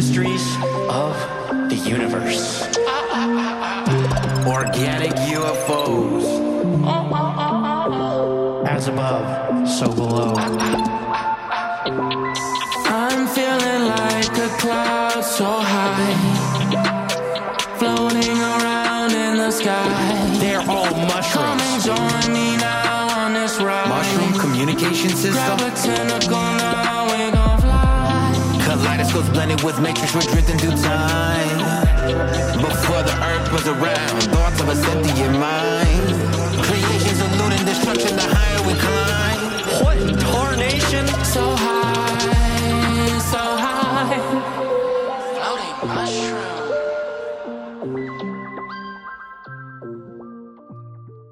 mysteries of the universe. Organic UFOs. As above, so below. I'm feeling like a cloud so high, floating around in the sky. They're all mushrooms. and join me now on this ride. Mushroom communication system. Kaleidoscopes blended with matrix, we're drifting through time. Before the earth was around, thoughts of a sentient mind. Creations eluding destruction, the higher we climb. What tarnation? So high, so high. Floating mushroom.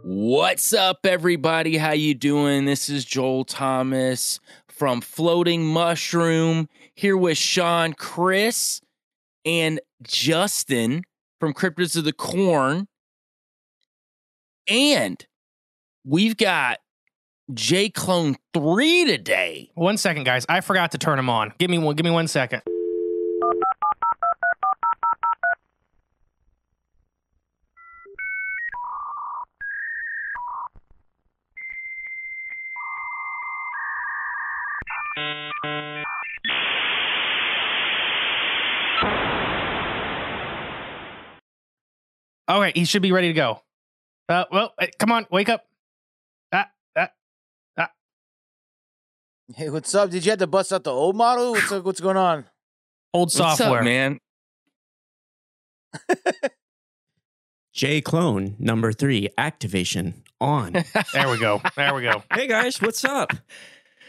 What's up, everybody? How you doing? This is Joel Thomas from Floating Mushroom here with Sean, Chris, and Justin from Cryptids of the Corn. And we've got J Clone 3 today. One second, guys. I forgot to turn them on. Give me one. Give me one second. All right, he should be ready to go. Uh, well, uh, come on, wake up. Ah, ah. Hey, what's up? Did you have to bust out the old model? What's up, what's going on? Old What's software. up, man? J clone number three activation on. There we go. There we go. hey guys, what's up?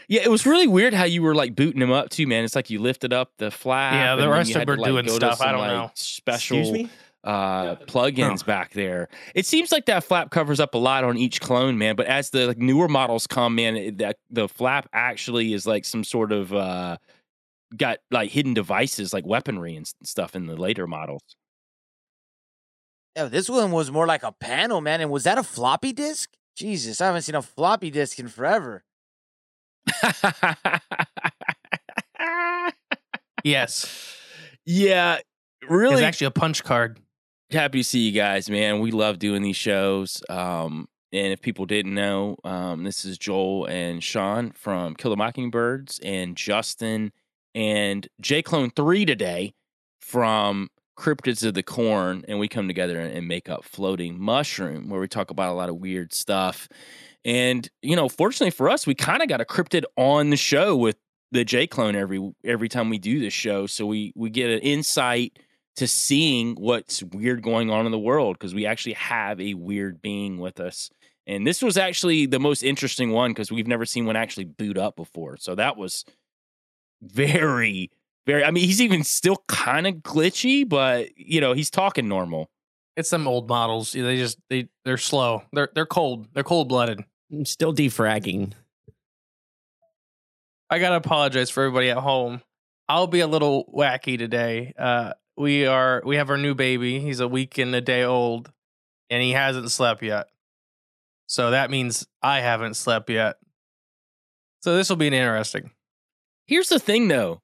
Yeah, it was really weird how you were like booting him up too, man. It's like you lifted up the flap. Yeah, the and rest of had them to, were like, doing go to stuff. I don't like, know. Special Excuse me. Uh plugins Oh. back there. It seems like that flap covers up a lot on each clone, man. But as the like, newer models come, man, it- that the flap actually is like some sort of uh got like hidden devices like weaponry and stuff in the later models. Yeah, this one was more like a panel, man. And was that a floppy disk? Jesus, I haven't seen a floppy disk in forever. Yes. yeah, really. It's really actually a punch card. Happy to see you guys, man. We love doing these shows. Um, and if people didn't know, um, this is Joel and Sean from Kill the Mockingbirds, and Justin and J Clone Three today from Cryptids of the Corn, and we come together and, and make up Floating Mushroom, where we talk about a lot of weird stuff. And you know, fortunately for us, we kind of got a cryptid on the show with the J Clone every every time we do this show, so we we get an insight to seeing what's weird going on in the world because we actually have a weird being with us. And this was actually the most interesting one because we've never seen one actually boot up before. So that was very, very. I mean, he's even still kind of glitchy, but you know, he's talking normal. It's some old models. They just they they're slow. They're they're cold. They're cold blooded. I'm still defragging. I gotta apologize for everybody at home. I'll be a little wacky today. Uh, we are we have our new baby. He's a week and a day old, and he hasn't slept yet. So that means I haven't slept yet. So this will be interesting. Here's the thing, though.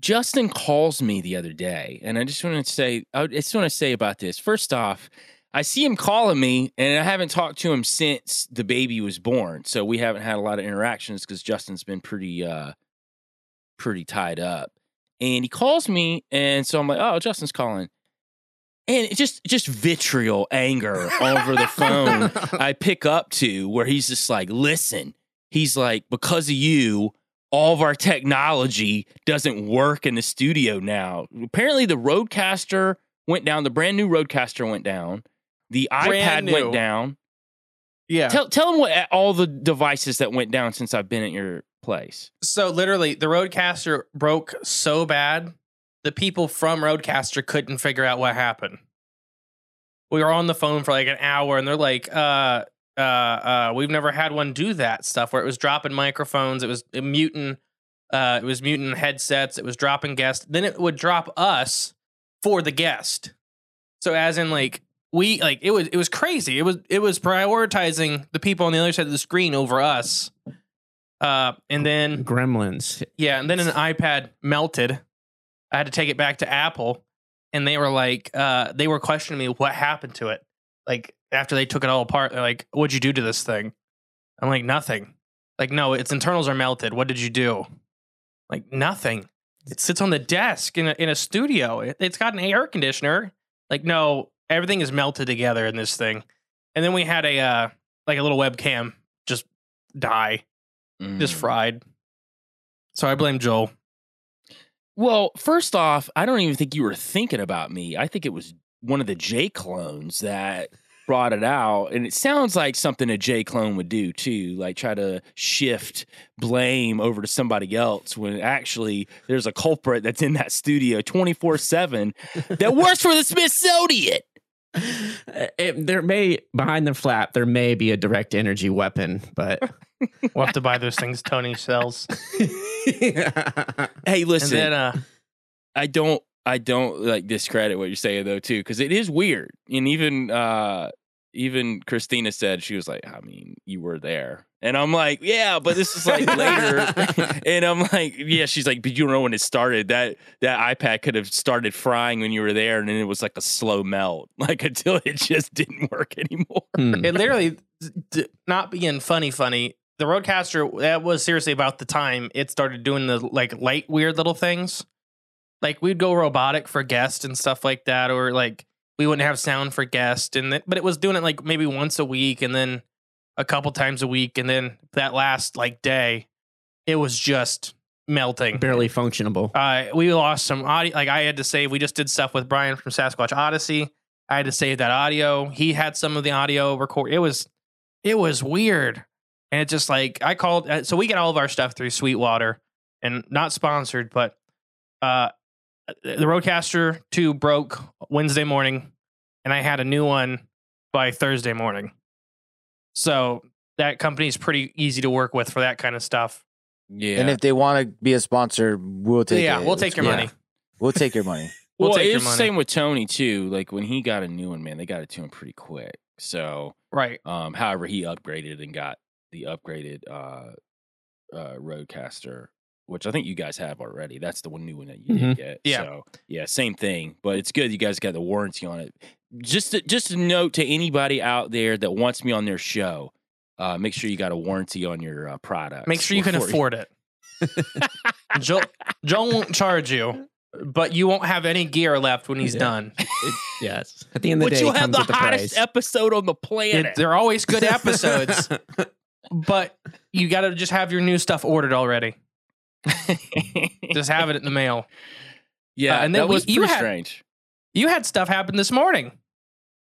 Justin calls me the other day, and I just want to say, I just want to say about this. First off, I see him calling me, and I haven't talked to him since the baby was born, so we haven't had a lot of interactions because Justin's been pretty, uh, pretty tied up. And he calls me, and so I'm like, "Oh, Justin's calling," and it just, just vitriol, anger over the phone. I pick up to where he's just like, listen, he's like, because of you, all of our technology doesn't work in the studio now. Apparently, the RODECaster went down, the brand new RODECaster went down, the Brand iPad went down. Yeah. Tell, tell him what all the devices that went down since I've been at your place. So literally, the RODECaster broke so bad, the people from RODECaster couldn't figure out what happened. We were on the phone for like an hour, and they're like, uh, uh, uh, "We've never had one do that stuff where it was dropping microphones, it was muting, uh, it was muting headsets, it was dropping guests, then it would drop us for the guest. So as in like." We like it was it was crazy. It was it was prioritizing the people on the other side of the screen over us. Uh, and then Gremlins. yeah, and then an iPad melted. I had to take it back to Apple, and they were like, uh, they were questioning me what happened to it. Like after they took it all apart, they're like, "What'd you do to this thing?" I'm like, "Nothing." Like, no, its internals are melted. What did you do? Like, nothing. It sits on the desk in a, in a studio. It, it's got an air conditioner. Like, no, everything is melted together in this thing. And then we had a uh, like a little webcam just die, just Mm. fried. So I blame Joel. Well, first off, I don't even think you were thinking about me. I think it was one of the J clones that brought it out. And it sounds like something a J clone would do too, like try to shift blame over to somebody else when actually there's a culprit that's in that studio 24 7 that works for the Smithsonian. It- there may behind the flap there may be a direct energy weapon, but We'll have to buy those things Tony sells. Hey, listen. Then uh I don't I don't like discredit what you're saying though too because it is weird and even uh even Christina said she was like I mean you were there and I'm like yeah but this is like later. And I'm like yeah. She's like but you don't know when it started that that iPad could have started frying when you were there and then it was like a slow melt like until it just didn't work anymore. Hmm. it literally d- not being funny funny the RODECaster that was seriously about the time it started doing the like light weird little things. Like we'd go robotic for guests and stuff like that or like we wouldn't have sound for guests and th- but it was doing it like maybe once a week and then a couple times a week and then that last like day it was just melting barely functionable. uh, we lost some audio. Like I had to save. We just did stuff with Brian from Sasquatch Odyssey. I had to save that audio. He had some of the audio record. It was, it was weird, and it just like I called. uh, So we get all of our stuff through Sweetwater, and not sponsored, but uh, the RODECaster two broke Wednesday morning, and I had a new one by Thursday morning. So that company is pretty easy to work with for that kind of stuff. yeah And if they want to be a sponsor, we'll take yeah, it. we'll take your Yeah. money. We'll take your money. We'll well take it your was the same with Tony too like when he got a new one man they got it to him pretty quick so Right. Um, however, he upgraded and got the upgraded uh, uh, RODECaster, which I think you guys have already. That's the one new one that you did get. Yeah. So yeah, same thing. But it's good you guys got the warranty on it. Just to, just a note to anybody out there that wants me on their show. Uh, make sure you got a warranty on your uh, product. Make sure you can afford it. Joel, Joel won't charge you, but you won't have any gear left when he's Yeah. done. yes. At the end of the But day, you'll have comes the with the hottest price. episode on the planet. It- they're always good episodes, but you got to just have your new stuff ordered already. Just have it in the mail. yeah, Uh, and then that we- was you pretty had- strange. You had stuff happen this morning.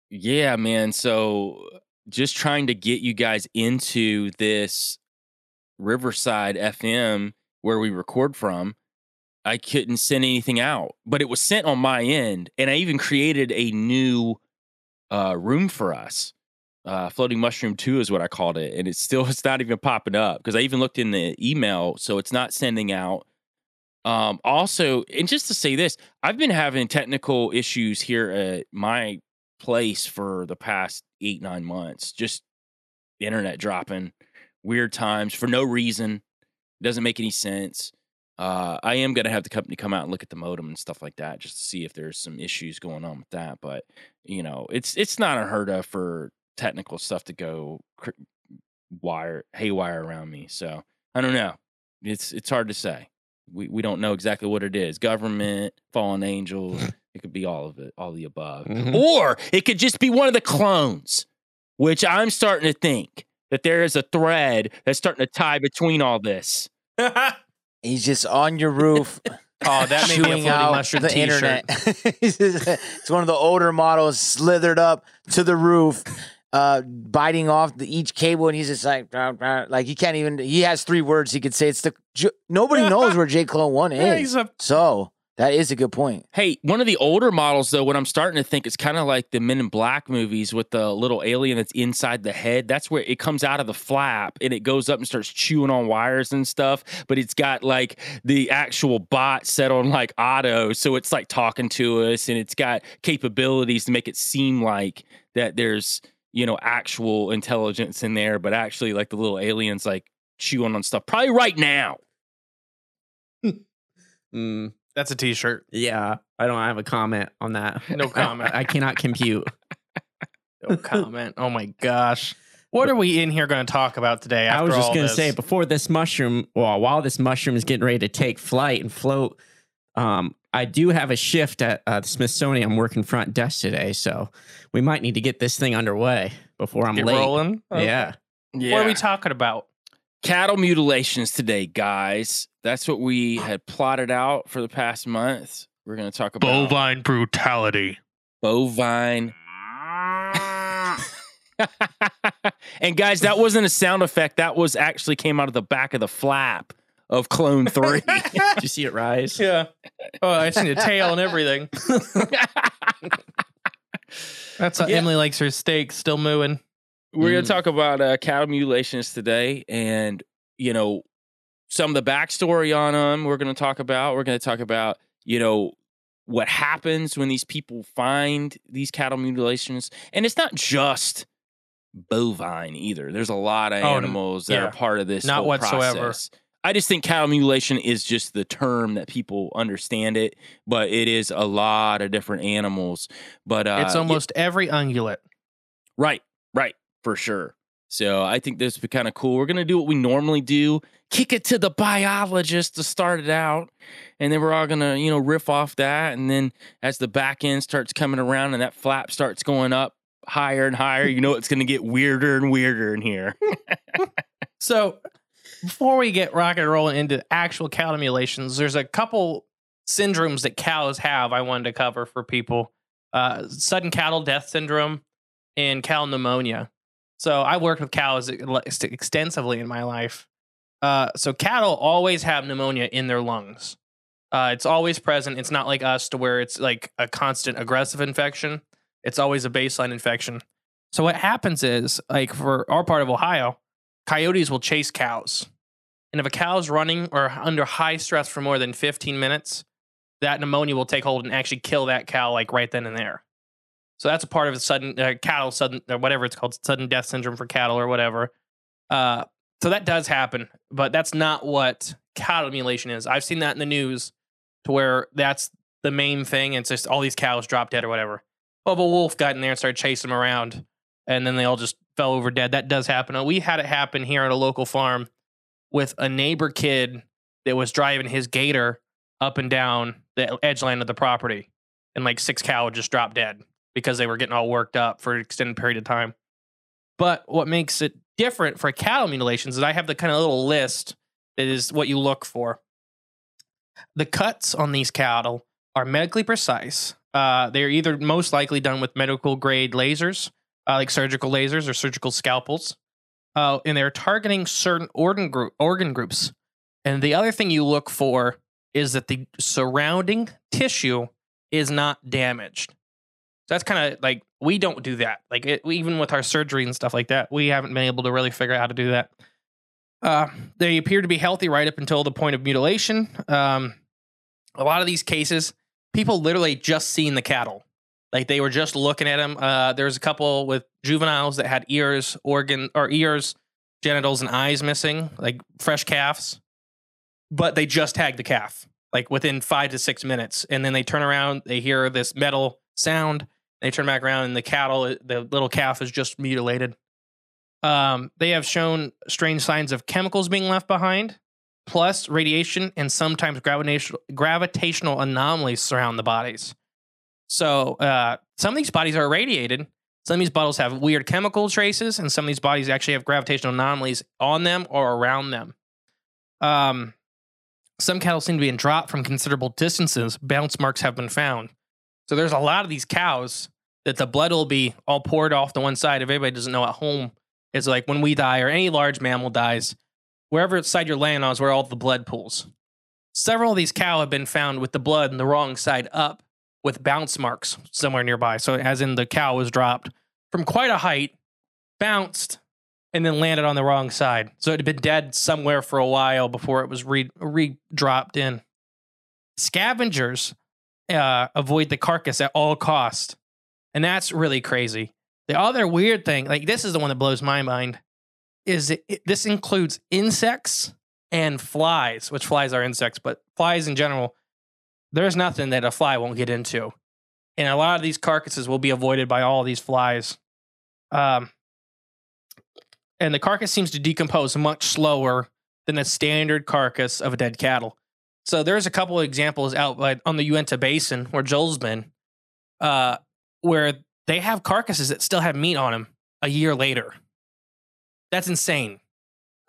Yeah, man. So just trying to get you guys into this Riverside FM where we record from, I couldn't send anything out, but it was sent on my end. And I even created a new uh, room for us. Uh, Floating Mushroom 2 is what I called it. And it's still, it's not even popping up because I even looked in the email. So it's not sending out. Um, also, and just to say this, I've been having technical issues here at my place for the past eight, nine months. Just internet dropping, weird times for no reason. Doesn't make any sense. Uh, I am going to have the company come out and look at the modem and stuff like that just to see if there's some issues going on with that. But, you know, it's it's not unheard of for technical stuff to go cr- wire haywire around me. So I don't know. It's it's hard to say. We we don't know exactly what it is. Government, fallen angels. it could be all of it, all the above, Mhm. or it could just be one of the clones. Which I'm starting to think that there is a thread that's starting to tie between all this. He's just on your roof, Oh, that may be a chewing floating out mushroom the t-shirt. internet. It's one of the older models, slithered up to the roof, uh, biting off the, each cable, and he's just like, "Rah, rah," like he can't even. He has three words he could say. It's the J- nobody knows where J Clone One is. he's a So that is a good point. Hey, one of the older models, though, what I'm starting to think is kind of like the Men in Black movies with the little alien that's inside the head. That's where it comes out of the flap and it goes up and starts chewing on wires and stuff. But it's got like the actual bot set on like auto. So it's like talking to us and it's got capabilities to make it seem like that there's, you know, actual intelligence in there. But actually, like the little aliens like chewing on stuff, probably right now. Mm. That's a T-shirt. Yeah, I don't have a comment on that. No comment. I, I cannot compute. No comment. Oh my gosh. What are we in here going to talk about today? I was just going to say before this mushroom, well, while this mushroom is getting ready to take flight and float, um, I do have a shift at uh, the Smithsonian. I'm working front desk today, so we might need to get this thing underway before I'm Get late. rolling. Okay. Yeah, Yeah. What are we talking about? cattle mutilations today, guys. That's what we had plotted out for the past month. We're going to talk about bovine brutality. bovine. and guys, that wasn't a sound effect. That was actually came out of the back of the flap of Clone 3. did you see it rise? Yeah. Oh, I seen the tail and everything. That's how Yeah. Emily likes her steak still mooing. We're going Mm. to talk about uh, cattle mutilations today and, you know, some of the backstory on them. We're going to talk about. We're going to talk about, you know, what happens when these people find these cattle mutilations. And it's not just bovine either. There's a lot of Oh, animals that yeah. are part of this Not whole whatsoever. process. I just think cattle mutilation is just the term that people understand it, but it is a lot of different animals. But uh, it's yeah, almost every ungulate. Right, right, for sure. So I think this would be kind of cool. We're gonna do what we normally do: kick it to the biologist to start it out, and then we're all gonna, you know, riff off that. And then as the back end starts coming around and that flap starts going up higher and higher, you know, it's gonna get weirder and weirder in here. So before we get rock and roll into actual cow emulations, there's a couple syndromes that cows have I wanted to cover for people. Uh, sudden cattle death syndrome and cow pneumonia. So I worked with cows extensively in my life. Uh, so cattle always have pneumonia in their lungs. Uh, it's always present. It's not like us to where it's like a constant aggressive infection. It's always a baseline infection. So what happens is, like for our part of Ohio, coyotes will chase cows. And if a cow's running or under high stress for more than 15 minutes, that pneumonia will take hold and actually kill that cow like right then and there. So that's a part of the sudden uh, cattle sudden or whatever it's called sudden death syndrome for cattle or whatever. Uh, so that does happen, but that's not what cattle mutilation is. I've seen that in the news to where that's the main thing. It's just all these cows drop dead or whatever. Well, a wolf got in there and started chasing them around, and then they all just fell over dead. That does happen. We had it happen here at a local farm with a neighbor kid that was driving his gator up and down the edge line of the property, and like six cow just dropped dead because they were getting all worked up for an extended period of time. But what makes it different for cattle mutilations is I have the kind of little list that is what you look for. The cuts on these cattle are medically precise. Uh, they are either most likely done with medical grade lasers, uh, like surgical lasers or surgical scalpels, uh, and they're targeting certain organ organ groups. And the other thing you look for is that the surrounding tissue is not damaged. So that's kind of like we don't do that. Like it, even with our surgery and stuff like that, we haven't been able to really figure out how to do that. Uh, they appear to be healthy right up until the point of mutilation. Um, a lot of these cases, people literally just seen the cattle, like they were just looking at them. Uh, there's a couple with juveniles that had ears, organ or ears, genitals, and eyes missing, like fresh calves, but they just tagged the calf like within five to six minutes, and then they turn around, they hear this metal sound, they turn back around, and the cattle, the little calf, is just mutilated. Um, they have shown strange signs of chemicals being left behind, plus radiation and sometimes gravitational gravitational anomalies surround the bodies. So uh, some of these bodies are irradiated. Some of these bottles have weird chemical traces, and some of these bodies actually have gravitational anomalies on them or around them. Um, some cattle seem to be in drop from considerable distances. Bounce marks have been found. So there's a lot of these cows that the blood will be all poured off to one side. If anybody doesn't know at home, it's like when we die or any large mammal dies, wherever its side you're laying on is where all the blood pools. Several of these cow have been found with the blood on the wrong side up with bounce marks somewhere nearby. So as in the cow was dropped from quite a height, bounced, and then landed on the wrong side. So it had been dead somewhere for a while before it was re, dropped in. Scavengers uh, avoid the carcass at all cost, and that's really crazy. The other weird thing, like this is the one that blows my mind, is it, it- this includes insects and flies, which flies are insects, but flies in general. There's nothing that a fly won't get into. And a lot of these carcasses will be avoided by all these flies. Um, and the carcass seems to decompose much slower than the standard carcass of a dead cattle. So there's a couple of examples out like, on the Uinta Basin where Joel's been, uh, where they have carcasses that still have meat on them a year later. That's insane.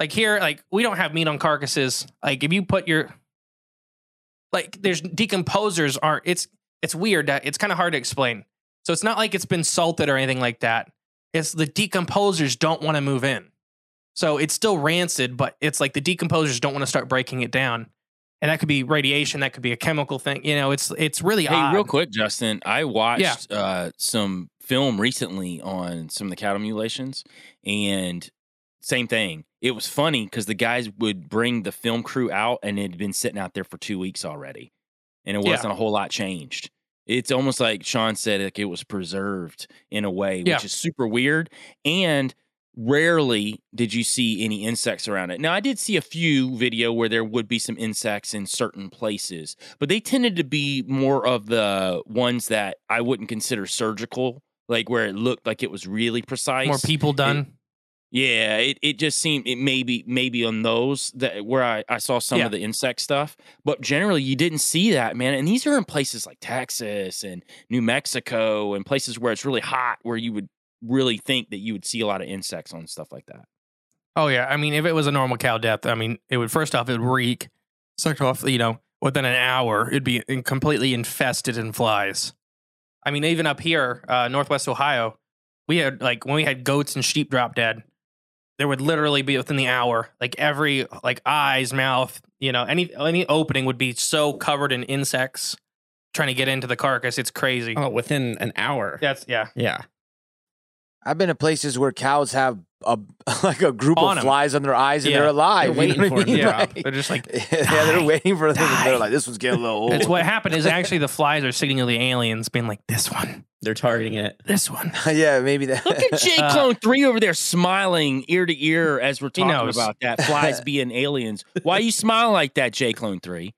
Like here, like we don't have meat on carcasses. Like if you put your like there's decomposers aren't it's it's weird that it's kind of hard to explain. So it's not like it's been salted or anything like that. It's the decomposers don't want to move in. So it's still rancid, but it's like the decomposers don't want to start breaking it down. And that could be radiation, that could be a chemical thing. You know, it's it's really Hey, odd. real quick, Justin, I watched uh, some film recently on some of the cattle mutilations, and same thing. It was funny because the guys would bring the film crew out, and it had been sitting out there for two weeks already, and it wasn't a whole lot changed. It's almost like Sean said, like it was preserved in a way, which Yeah. is super weird. And rarely did you see any insects around it. Now, I did see a few video where there would be some insects in certain places, but they tended to be more of the ones that I wouldn't consider surgical, like where it looked like it was really precise. more people done. Yeah, it, it just seemed it maybe maybe on those that where I, I saw some Yeah. of the insect stuff, but generally you didn't see that, man. And these are in places like Texas and New Mexico and places where it's really hot, where you would really think that you would see a lot of insects on stuff like that. Oh yeah, I mean, if it was a normal cow death, I mean, it would first off it would reek. Second off, you know, within an hour, it'd be in- completely infested in flies. I mean, even up here, uh, Northwest Ohio, we had like when we had goats and sheep drop dead, there would literally be within the hour, like every like eyes, mouth, you know, any any opening would be so covered in insects trying to get into the carcass. It's crazy. Oh, within an hour. That's yeah. Yeah. I've been to places where cows have a like a group On of 'em. flies on their eyes and Yeah. they're alive. They're you know waiting what I for 'em. mean? Yeah, Like- they're just like yeah, they're waiting for them. Die. They're like, this one's getting a little old. it's what happened is actually the flies are signaling the aliens, being like this one, They're targeting it. this one. yeah, maybe that. Look at J Uh, Clone Three over there smiling ear to ear as we're talking about that flies being aliens. Why you smile like that, J Clone Three?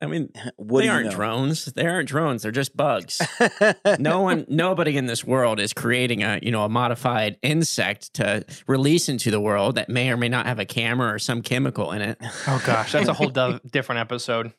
I mean, what they aren't know? drones. They aren't drones. They're just bugs. no one, nobody in this world is creating a you know a modified insect to release into the world that may or may not have a camera or some chemical in it. Oh gosh, that's a whole do- different episode.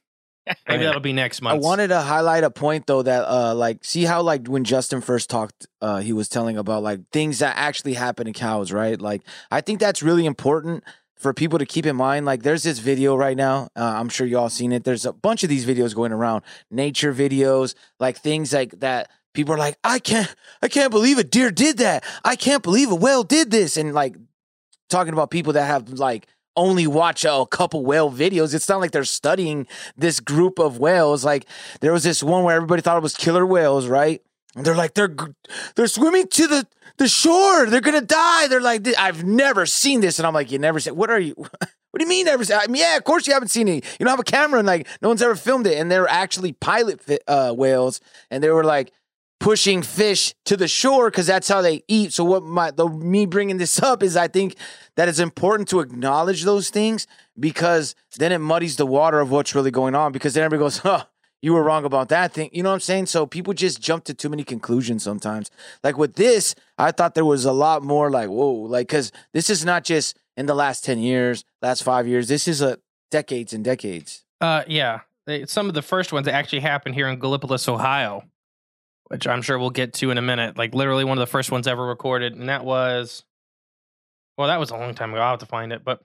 Maybe that'll be next month. I wanted to highlight a point though that uh like see how like when Justin first talked uh he was telling about like things that actually happen in cows, right? Like I think that's really important for people to keep in mind. Like there's this video right now. Uh, I'm sure you all seen it. There's a bunch of these videos going around, nature videos, like things like that people are like, "I can't I can't believe a deer did that. I can't believe a whale did this." And like talking about people that have like only watch a couple whale videos. It's not like they're studying this group of whales. Like there was this one where everybody thought it was killer whales, right? And they're like they're they're swimming to the the shore. They're gonna die. They're like I've never seen this, and I'm like you never seen. What are you? What do you mean never? I mean, yeah, of course you haven't seen it. You don't have a camera, and like no one's ever filmed it. And they're actually pilot fi- uh, whales, and they were like pushing fish to the shore because that's how they eat. So what my the me bringing this up is I think that it's important to acknowledge those things because then it muddies the water of what's really going on because then everybody goes, huh, you were wrong about that thing. You know what I'm saying? So people just jump to too many conclusions sometimes. Like with this, I thought there was a lot more like, whoa, like, cause this is not just in the last 10 years, last five years. This is a decades and decades. Uh, yeah, some of the first ones actually happened here in Gallipolis, Ohio, which I'm sure we'll get to in a minute. Like literally one of the first ones ever recorded, and that was, well, that was a long time ago. I'll have to find it, but.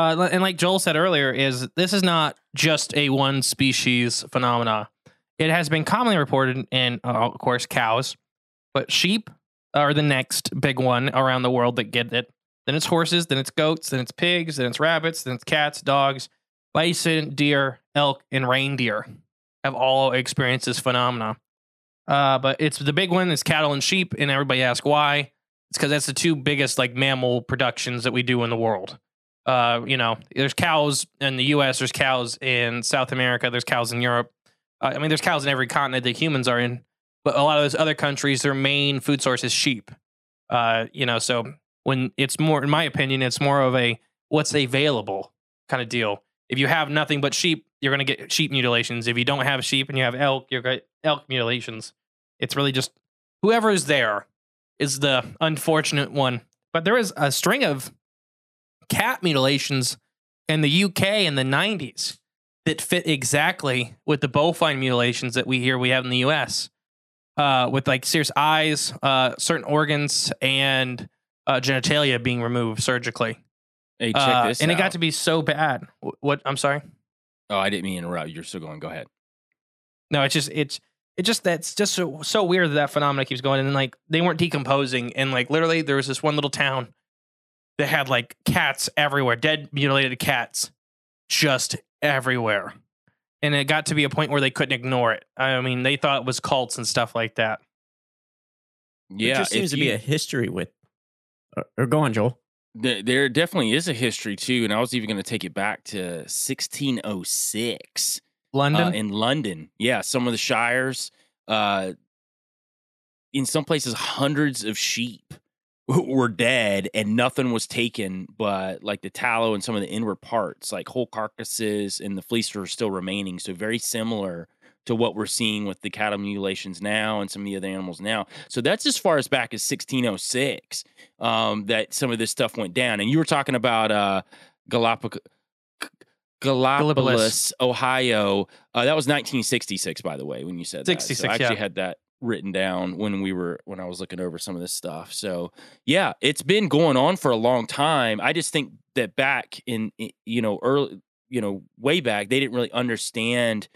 Uh, and like Joel said earlier, is this is not just a one species phenomena. It has been commonly reported in, uh, of course, cows, but sheep are the next big one around the world that get it. Then it's horses, then it's goats, then it's pigs, then it's rabbits, then it's cats, dogs, bison, deer, elk, and reindeer have all experienced this phenomena. Uh, but it's the big one is cattle and sheep, and everybody asks why. It's because that's the two biggest like mammal productions that we do in the world. Uh, you know, there's cows in the U.S., there's cows in South America, there's cows in Europe. Uh, I mean, there's cows in every continent that humans are in. But a lot of those other countries, their main food source is sheep. Uh, you know, so when it's more, in my opinion, it's more of a what's available kind of deal. if you have nothing but sheep, you're going to get sheep mutilations. If you don't have sheep and you have elk, you're going elk mutilations. It's really just whoever is there is the unfortunate one. But there is a string of cat mutilations in the UK in the 90s that fit exactly with the bovine mutilations that we hear we have in the US. Uh, with like serious eyes, uh, certain organs, and uh, genitalia being removed surgically. Hey, check Uh, this and out. it got to be so bad. What? I'm sorry. Oh, I didn't mean to interrupt. You're still going. Go ahead. No, it's just it's it just that's just so, so weird that that phenomena keeps going. And like they weren't decomposing, and like literally there was this one little town that had like cats everywhere, dead mutilated cats, just everywhere. And it got to be a point where they couldn't ignore it. I mean, they thought it was cults and stuff like that. Yeah, it just seems to you- be a history with. Or, or go on, Joel. Th- there definitely is a history too, and I was even going to take it back to 1606 London, uh, in London. Yeah, some of the shires, uh, in some places, hundreds of sheep were dead, and nothing was taken but like the tallow and some of the inward parts, like whole carcasses, and the fleece are still remaining. So very similar to what we're seeing with the cattle mutilations now and some of the other animals now. So that's as far as back as 1606 um, that some of this stuff went down. And you were talking about uh, Galapagos. Gallipolis, Ohio. Uh, that was 1966, by the way, when you said that. So 66, I actually yeah. had that written down when we were when I was looking over some of this stuff. So yeah, it's been going on for a long time. I just think that back in you know early you know way back they didn't really understand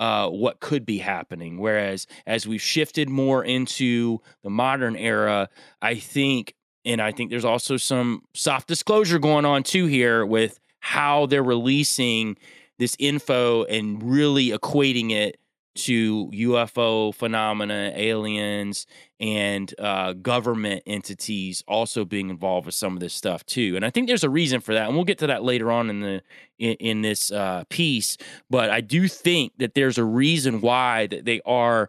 uh, what could be happening. Whereas as we've shifted more into the modern era, I think, and I think there's also some soft disclosure going on too here with how they're releasing this info and really equating it to UFO phenomena, aliens, and uh, government entities also being involved with some of this stuff too. And I think there's a reason for that, and we'll get to that later on in the in, in this uh, piece. But I do think that there's a reason why that they are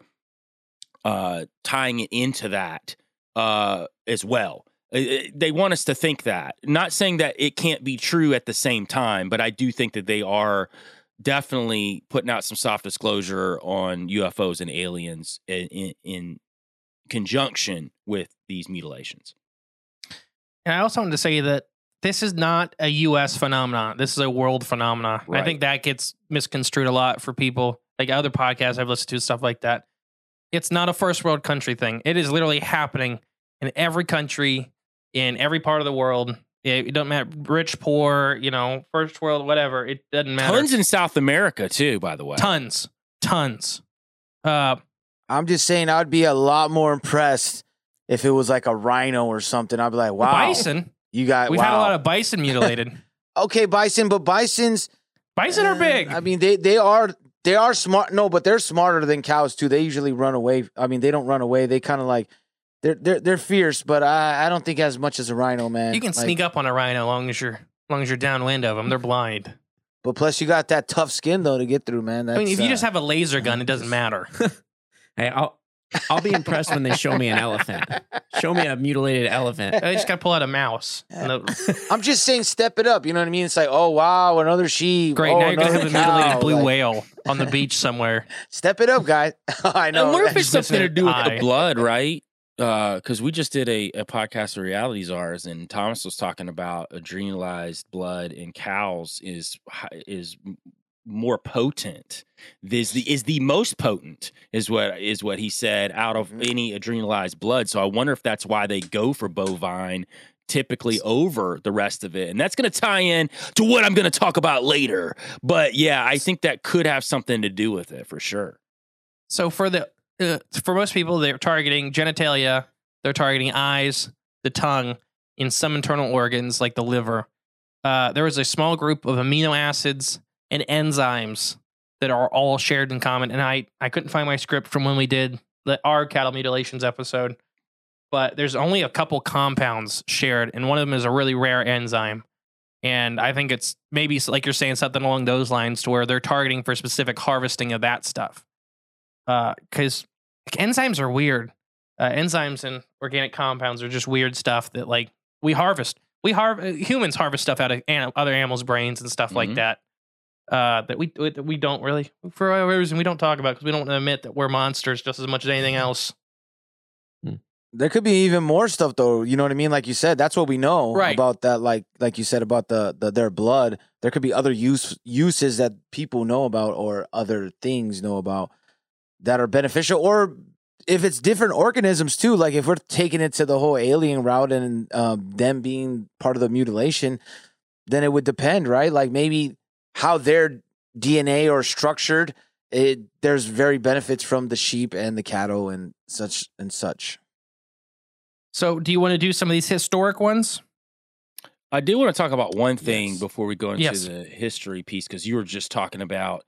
uh, tying it into that uh, as well. They want us to think that. Not saying that it can't be true at the same time, but I do think that they are definitely putting out some soft disclosure on UFOs and aliens in, in, in conjunction with these mutilations. And I also wanted to say that this is not a U.S. phenomenon. This is a world phenomenon. And I think that gets misconstrued a lot for people. Like other podcasts I've listened to, stuff like that. It's not a first world country thing. It is literally happening in every country, in every part of the world. It, it doesn't matter, rich, poor, you know, first world, whatever. It doesn't matter. Tons in South America too, by the way. tons, tons. Uh, I'm just saying, I'd be a lot more impressed if it was like a rhino or something. I'd be like, wow, bison. you got. We've wow. had a lot of bison mutilated. okay, bison, but bisons. bison are uh, big. I mean, they they are they are smart. No, but they're smarter than cows too. They usually run away. I mean, they don't run away. They kind of like they're they're they're fierce, but I I don't think as much as a rhino, man. you can Like, sneak up on a rhino as long as you're as long as you're downwind of them. They're blind. But plus, you got that tough skin though to get through, man. That's, I mean, if you uh, just have a laser gun, it doesn't matter. Hey, I'll I'll be impressed when they show me an elephant. Show me a mutilated elephant. I just got to pull out a mouse. And I'm just saying, step it up. You know what I mean? It's like, oh wow, another sheep. great, oh, now you're gonna have a mutilated blue Like, where on the beach somewhere. Step it up, guys. I know. I wonder if it's something to do with the blood, right? Because we just did a, a podcast of realities ours and Thomas was talking about adrenalized blood in cows is is more potent. this the is the most potent is what is what he said out of Mhm. any adrenalized blood. So I wonder if that's why they go for bovine typically over the rest of it. And that's going to tie in to what I'm going to talk about later. But yeah, I think that could have something to do with it for sure. So for the uh, for most people, they're targeting genitalia. They're targeting eyes, the tongue, in some internal organs like the liver. Uh, there is a small group of amino acids and enzymes that are all shared in common. And I I couldn't find my script from when we did the our cattle mutilations episode, but there's only a couple compounds shared, and one of them is a really rare enzyme. And I think it's maybe like you're saying something along those lines to where they're targeting for specific harvesting of that stuff because enzymes are weird. Uh, enzymes and organic compounds are just weird stuff that like we harvest. We har- uh, humans harvest stuff out of an- other animals' brains and stuff like Mhm. that. uh, that we that we don't really for whatever reason we don't talk about because we don't want to admit that we're monsters just as much as anything else. There could be even more stuff though. You know what I mean? Like you said, that's what we know Right. about that. Like like you said about the, the their blood. There could be other use uses that people know about or other things know about that are beneficial. Or if it's different organisms too. Like if we're taking it to the whole alien route and um, them being part of the mutilation, then it would depend, right? Like maybe how their DNA are structured. It there's very benefits from the sheep and the cattle and such and such. So, do you want to do some of these historic ones? I do want to talk about one thing Yes. before we go into Yes. the history piece because you were just talking about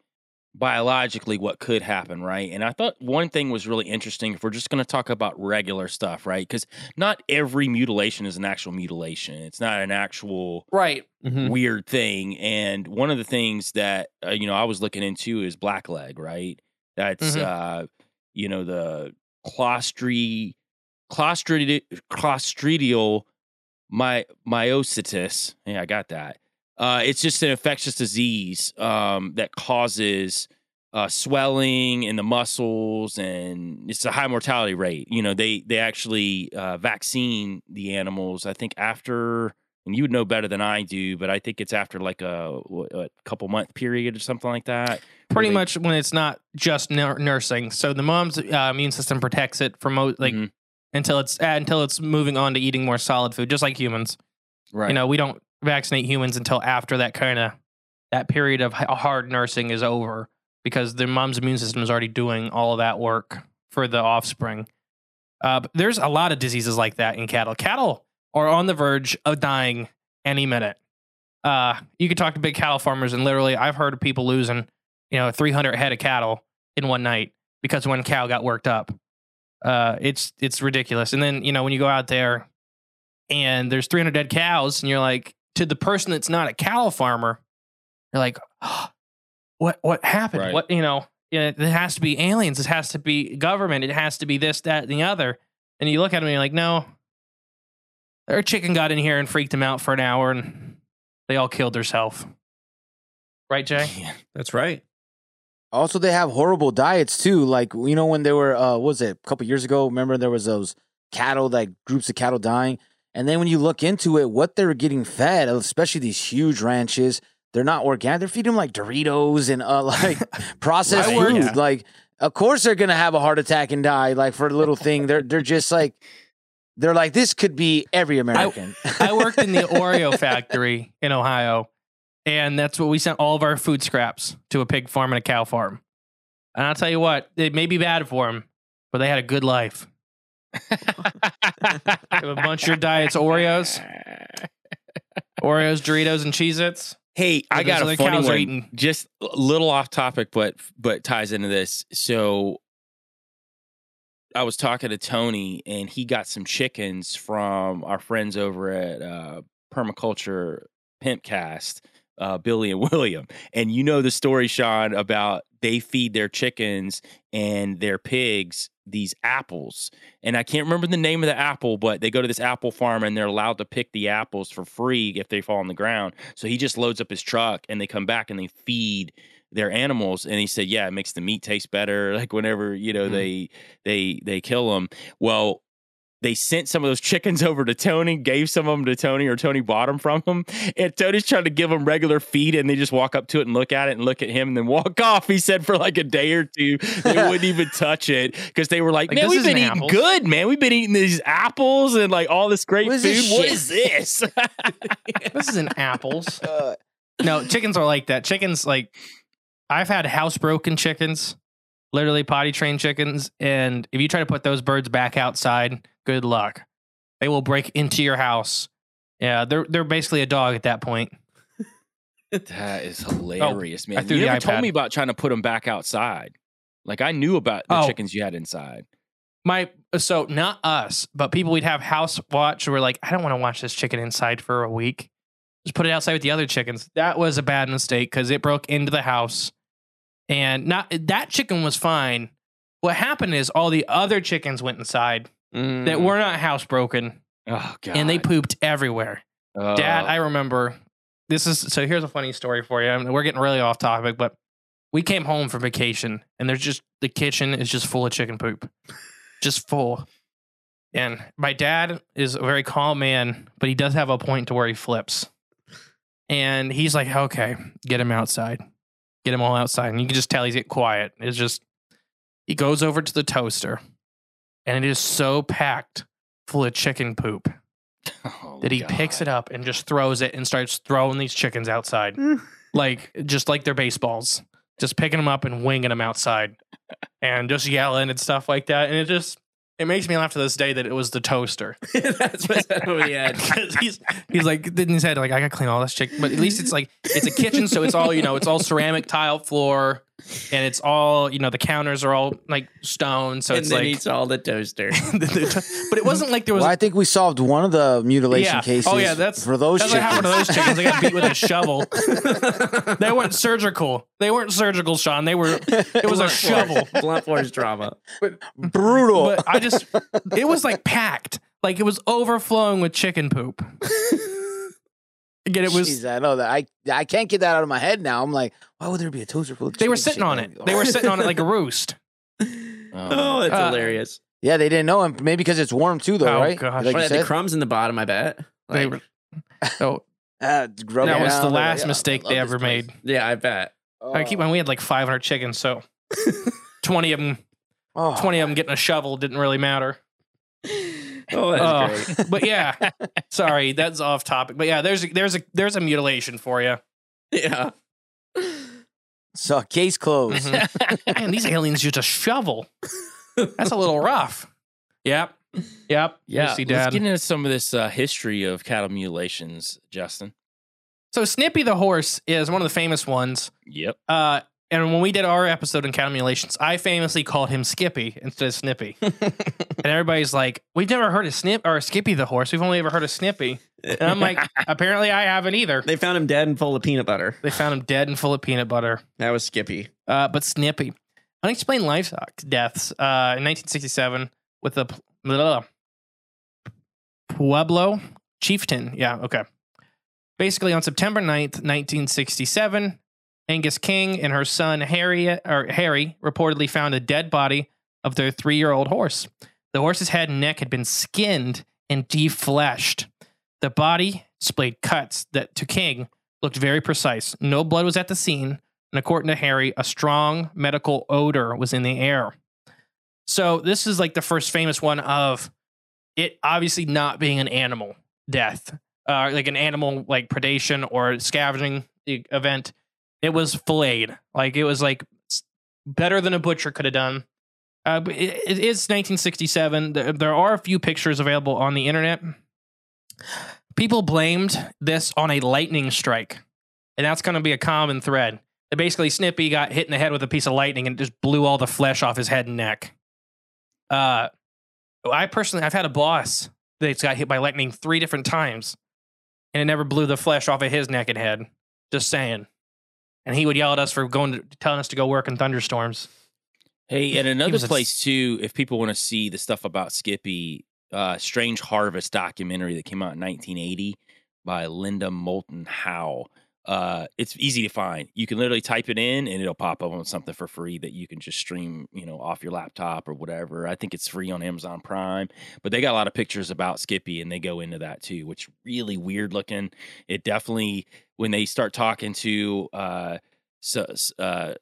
biologically what could happen, right? And I thought one thing was really interesting if we're just going to talk about regular stuff, right? Because not every mutilation is an actual mutilation. It's not an actual Right. Mhm. weird thing. And one of the things that uh, you know I was looking into is blackleg, right? That's Mhm. uh, you know the clostri clostridial clostridial my myositis. Yeah, I got that. Uh, it's just an infectious disease um, that causes uh, swelling in the muscles, and it's a high mortality rate. You know, they they actually uh, vaccine the animals. I think after, and you would know better than I do, but I think it's after like a, a couple month period or something like that. Pretty they- much when it's not just nur- nursing. So the mom's uh, immune system protects it from mo- like Mhm. until it's uh, until it's moving on to eating more solid food, just like humans. right. You know, we don't vaccinate humans until after that kind of that period of hard nursing is over because the mom's immune system is already doing all of that work for the offspring. Uh, there's a lot of diseases like that in cattle. Cattle are on the verge of dying any minute. Uh, you could talk to big cattle farmers, and literally, I've heard of people losing, you know, 300 head of cattle in one night because one cow got worked up. Uh, it's it's ridiculous. And then you know when you go out there and there's 300 dead cows, and you're like, to the person that's not a cow farmer, you're like, what what happened? Right. What you know? It has to be aliens. It has to be government. It has to be this, that, and the other. And you look at them and you're like, no, their chicken got in here and freaked them out for an hour, and they all killed themselves. Right, Jay? Yeah. That's right. Also, they have horrible diets too. Like you know when they were, uh, what was it a couple years ago? Remember there was those cattle, like groups of cattle dying, and then when you look into it, what they're getting fed, especially these huge ranches, they're not organic. They're feeding them like Doritos and uh, like processed Right, food. yeah. Like, of course they're gonna have a heart attack and die. Like for a little thing, they're they're just like they're like this could be every American. I worked in the Oreo factory in Ohio, and that's what we sent all of our food scraps to a pig farm and a cow farm. And I'll tell you what, it may be bad for them, but they had a good life. a bunch of your diets Oreos, Oreos, Doritos, and Cheez Its. Hey, I got a funny one. eating. Just a little off topic, but but ties into this. So I was talking to Tony, and he got some chickens from our friends over at uh, Permaculture Pimpcast, uh, Billy and William. And you know the story, Sean, about they feed their chickens and their pigs these apples. And I can't remember the name of the apple, but they go to this apple farm and they're allowed to pick the apples for free if they fall on the ground. So he just loads up his truck and they come back and they feed their animals and he said yeah it makes the meat taste better like whenever you know Mm. they they they kill them well they sent some of those chickens over to Tony, gave some of them to Tony, or Tony bought them from him. And Tony's trying to give them regular feed, and they just walk up to it and look at it and look at him and then walk off. He said for like a day or two, they wouldn't even touch it because they were like, Like, man, this we've been isn't eating apples." good, man. We've been eating these apples and like all this great What is food. this What this? This isn't apples. Uh, No, chickens are like that. Chickens, like, I've had housebroken chickens, literally potty trained chickens. And if you try to put those birds back outside, good luck. They will break into your house. Yeah, they're they're basically a dog at that point. That is oh, hilarious, I man. threw You never told me about trying to put them back outside. Like I knew about the Oh. chickens you had inside. My so not us, but people we'd have house watch. We're like, I don't want to watch this chicken inside for a week. Just put it outside with the other chickens. That was a bad mistake because it broke into the house, and not that chicken was fine. What happened is all the other chickens went inside Mm. that were not housebroken, Oh god. and they pooped everywhere. Oh. Dad, I remember this is so. Here's a funny story for you. I mean, we're getting really off topic, but we came home from vacation, and there's just the kitchen is just full of chicken poop, just full. And my dad is a very calm man, but he does have a point to where he flips. And he's like, "Okay, get him outside, get him all outside." And you can just tell he's getting quiet. It's just he goes over to the toaster, and it is so packed full of chicken poop Oh, that he picks it up and just throws it and starts throwing these chickens outside, like just like they're baseballs, just picking them up and winging them outside, and just yelling and stuff like that. And it just it makes me laugh to this day that it was the toaster. That's what we had. he's he's like in his head like I gotta clean all this chicken, but at least it's like it's a kitchen, so it's all you know, it's all ceramic tile floor, and it's all you know, the counters are all like stone, so and it's then like. eats all the toaster. but it wasn't like there was Well, I think we solved one of the mutilation Yeah. cases. Oh, yeah, that's- for those That's what chickens. happened to those chickens. They got beat with a shovel. they weren't surgical. They weren't surgical, Sean. They were. It was a shovel. Blunt force drama. Brutal. But I just. It was like packed. Like it was overflowing with chicken poop. Again, it was. Jeez, I know that. I I can't get that out of my head now. I'm like, why would there be a toaster full of They were sitting on it. They were sitting on it like a roost. Oh, that's Uh, hilarious. Yeah, they didn't know him. Maybe because it's warm too, though, Oh, right? gosh. Like What, you the crumbs in the bottom, I bet. They were. Oh, rub that it was the last like, "Yeah, mistake they ever place." made. yeah, I bet. I keep on. We had like 500 chickens, so 20 of them, Oh. 20 of them getting a shovel didn't really matter. Oh, that's Oh, great. but yeah, sorry, that's off topic. But yeah, there's a, there's a there's a mutilation for you. Yeah. So case closed. Mhm. Man, these aliens use a shovel. That's a little rough. Yep, yep. Yeah, see, let's Dad. get into some of this uh, history of cattle mutilations, Justin. So Snippy the horse is one of the famous ones. Yep. Uh, and when we did our episode on cattle mutilations, I famously called him Skippy instead of Snippy. and everybody's like, "We've never heard of Snip or Skippy the horse. We've only ever heard of Snippy." And I'm like, "Apparently, I haven't either." They found him dead and full of peanut butter. They found him dead and full of peanut butter. That was Skippy. Uh, but Snippy. Unexplained livestock deaths uh, in 1967 with the blah, Pueblo chieftain. Yeah, okay. Basically, on September 9th, 1967, Agnes King and her son Harry, or Harry reportedly found a dead body of their three year old horse. The horse's head and neck had been skinned and defleshed. The body displayed cuts that to King looked very precise. No blood was at the scene, and according to Harry, a strong medical odor was in the air. So this is like the first famous one of it obviously not being an animal death, uh, like an animal like predation or scavenging event. It was filleted, like it was like better than a butcher could have done. Uh, it, it is 1967. There, are a few pictures available on the internet. People blamed this on a lightning strike, and that's going to be a common thread. That basically Snippy got hit in the head with a piece of lightning and just blew all the flesh off his head and neck. Uh, I personally, I've had a boss that's got hit by lightning three different times, and it never blew the flesh off of his neck and head. Just saying. And he would yell at us for going to telling us to go work in thunderstorms. Hey, and another place too, if people want to see the stuff about Skippy, uh, Strange Harvest documentary that came out in 1980 by Linda Moulton Howe. Uh, it's easy to find. You can literally type it in and it'll pop up on something for free that you can just stream, you know, off your laptop or whatever. I think it's free on Amazon Prime, but they got a lot of pictures about Skippy and they go into that too, which really weird looking. It definitely when they start talking to uh, so, uh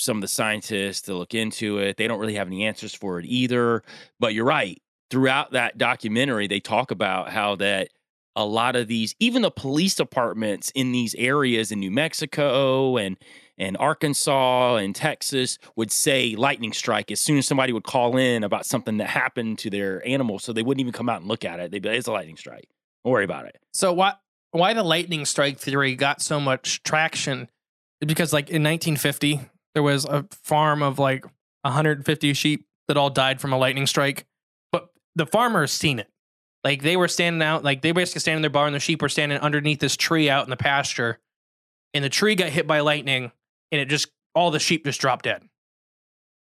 some of the scientists to look into it. They don't really have any answers for it either. But you're right. Throughout that documentary, they talk about how that a lot of these, even the police departments in these areas in New Mexico and and Arkansas and Texas would say lightning strike as soon as somebody would call in about something that happened to their animal. So they wouldn't even come out and look at it. They'd be like, it's a lightning strike. Don't worry about it. So why why the lightning strike theory got so much traction because like in 1950 there was a farm of like 150 sheep that all died from a lightning strike, but the farmers seen it. Like they were standing out, like they basically standing in their barn. The sheep were standing underneath this tree out in the pasture, and the tree got hit by lightning, and it just all the sheep just dropped dead.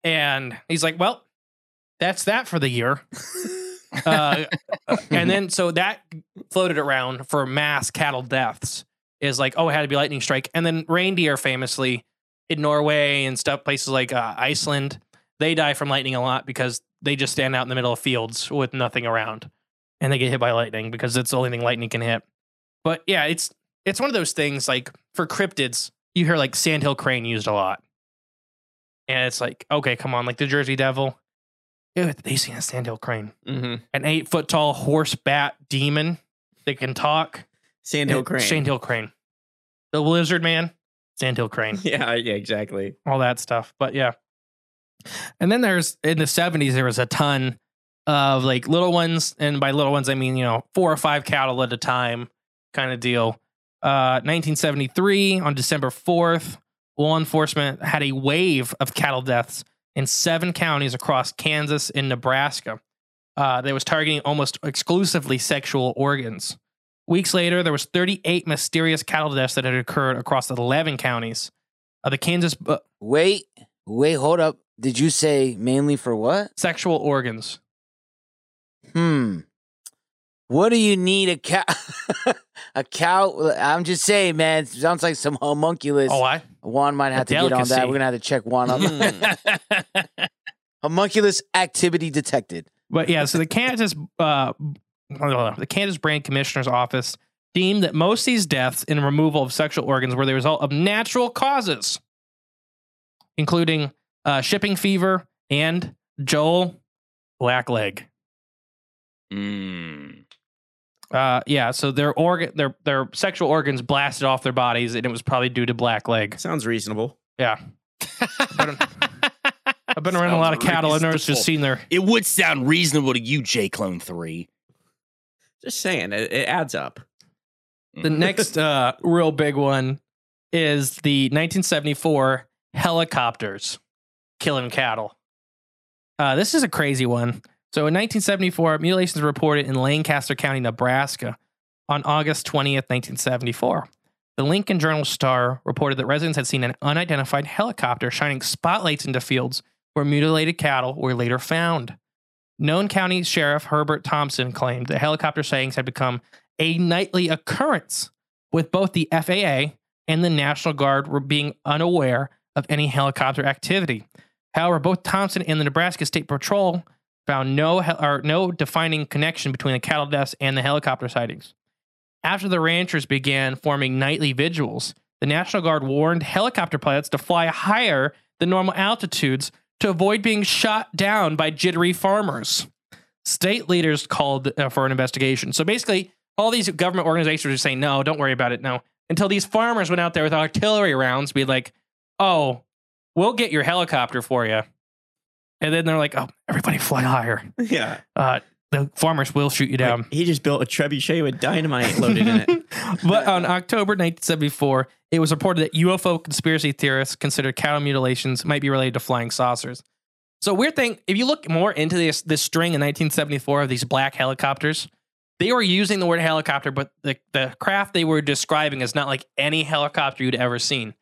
And he's like, "Well, that's that for the year." uh, and then so that floated around for mass cattle deaths. is like, oh, it had to be lightning strike. And then reindeer famously in Norway and stuff, places like uh, Iceland, they die from lightning a lot because they just stand out in the middle of fields with nothing around and they get hit by lightning because it's the only thing lightning can hit. But yeah, it's it's one of those things like for cryptids, you hear like sandhill crane used a lot. And it's like, okay, come on, like the Jersey Devil. Ew, they seen a sandhill crane. Mm-hmm. An eight foot tall horse bat demon that can talk. Sandhill crane. Sandhill crane. The lizard man, sandhill crane. Yeah, yeah, exactly. all that stuff. But yeah. And then there's in the 70s, there was a ton of like little ones. And by little ones, I mean, you know, four or five cattle at a time kind of deal. Uh, 1973, on December 4th, law enforcement had a wave of cattle deaths in seven counties across Kansas and Nebraska. Uh, that was targeting almost exclusively sexual organs. Weeks later, there was 38 mysterious cattle deaths that had occurred across 11 counties. Uh, the Kansas uh, Wait, wait, hold up. Did you say mainly for what? sexual organs. Hmm. What do you need a cow? a cow? I'm just saying, man. Sounds like some homunculus. Oh, I Juan might have a to get on that. We're gonna have to check Juan up. homunculus activity detected. But yeah, so the Kansas uh, the Kansas Brand Commissioner's Office deemed that most of these deaths and removal of sexual organs were the result of natural causes, including uh, shipping fever and Joel blackleg. Mm. Uh, yeah, so their organ, their their sexual organs blasted off their bodies, and it was probably due to blackleg. Sounds reasonable. Yeah, I've been around a lot of Sounds cattle. I've never just seen their It would sound reasonable to you, J Clone 3. Just saying, it, it adds up. The next uh, real big one is the 1974 helicopters killing cattle. Uh, this is a crazy one. So in 1974, mutilations were reported in Lancaster County, Nebraska on August 20th, 1974. The Lincoln Journal Star reported that residents had seen an unidentified helicopter shining spotlights into fields where mutilated cattle were later found. Known County Sheriff Herbert Thompson claimed that helicopter sightings had become a nightly occurrence, with both the FAA and the National Guard were being unaware of any helicopter activity. However, both Thompson and the Nebraska State Patrol found no or no defining connection between the cattle deaths and the helicopter sightings. After the ranchers began forming nightly vigils, the National Guard warned helicopter pilots to fly higher than normal altitudes to avoid being shot down by jittery farmers. State leaders called uh, for an investigation. So basically, all these government organizations are saying, no, don't worry about it. No. Until these farmers went out there with artillery rounds, be like, oh, we'll get your helicopter for you. And then they're like, oh, everybody fly higher. Yeah. Uh, the farmers will shoot you down. He just built a trebuchet with dynamite loaded in it. but on October 1974, it was reported that UFO conspiracy theorists considered cattle mutilations might be related to flying saucers. So weird thing, if you look more into this this string in 1974 of these black helicopters, they were using the word helicopter, but the, the craft they were describing is not like any helicopter you'd ever seen.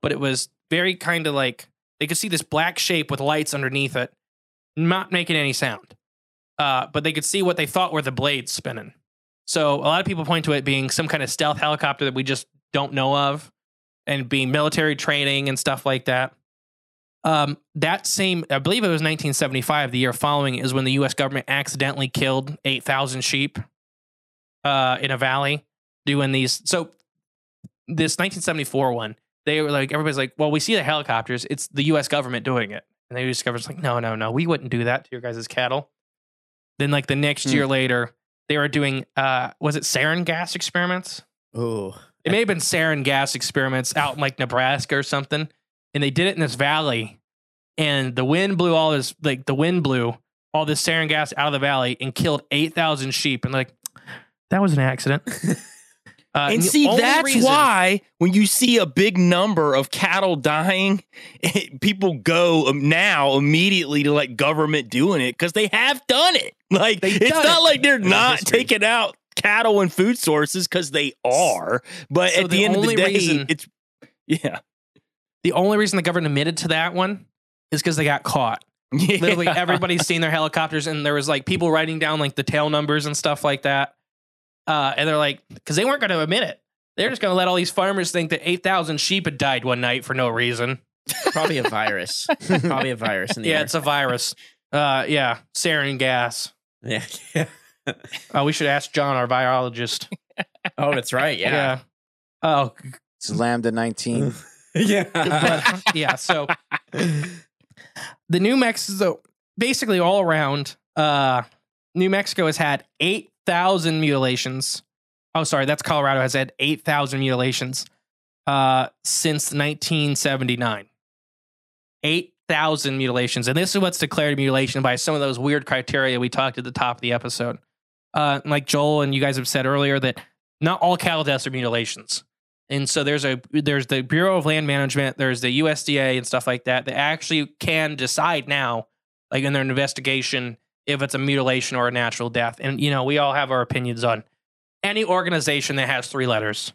But it was very kind of like they could see this black shape with lights underneath it, not making any sound. Uh, but they could see what they thought were the blades spinning. So a lot of people point to it being some kind of stealth helicopter that we just don't know of, and being military training and stuff like that. Um, that same, I believe it was 1975, the year following, is when the U.S. government accidentally killed 8,000 sheep uh, in a valley doing these. So this 1974 one, they were like, everybody's like, well, we see the helicopters. It's the U.S. government doing it. And they U.S. it's like, no, no, no, we wouldn't do that to your guys' cattle. Then, like the next Hmm. year later, they were doing, uh, was it sarin gas experiments? Oh, It may have been sarin gas experiments out in like Nebraska or something. And they did it in this valley. And the wind blew all this, like the wind blew all this sarin gas out of the valley and killed 8,000 sheep. And like, that was an accident. Uh, And see, that's reason- why when you see a big number of cattle dying, people go um, now immediately to like government doing it because they have done it. Like They've it's not it. like they're not history. taking out cattle and food sources because they are. But So at the the, end of the day, reason- it's yeah. The only reason the government admitted to that one is because they got caught. Literally, everybody's seen their helicopters, and there was like people writing down like the tail numbers and stuff like that. Uh, and they're like, because they weren't going to admit it. They're just going to let all these farmers think that 8,000 sheep had died one night for no reason. Probably a virus. Probably a virus in the Yeah, air. it's a virus. Uh, yeah, sarin gas. yeah. yeah. Uh, we should ask John, our biologist. Oh, that's right. Yeah. Oh, It's Lambda 19. Yeah. but, yeah. So the New Mexico, basically all around, uh, New Mexico has had 8,000 mutilations. Oh, sorry, that's Colorado has had 8,000 mutilations uh, since 1979. 8,000 mutilations. And this is what's declared a mutilation by some of those weird criteria we talked at the top of the episode. Uh, like Joel and you guys have said earlier, that not all cattle deaths are mutilations. And so there's a there's the Bureau of Land Management, there's the USDA and stuff like that that actually can decide now, like in their investigation, if it's a mutilation or a natural death. And you know, we all have our opinions on any organization that has three letters.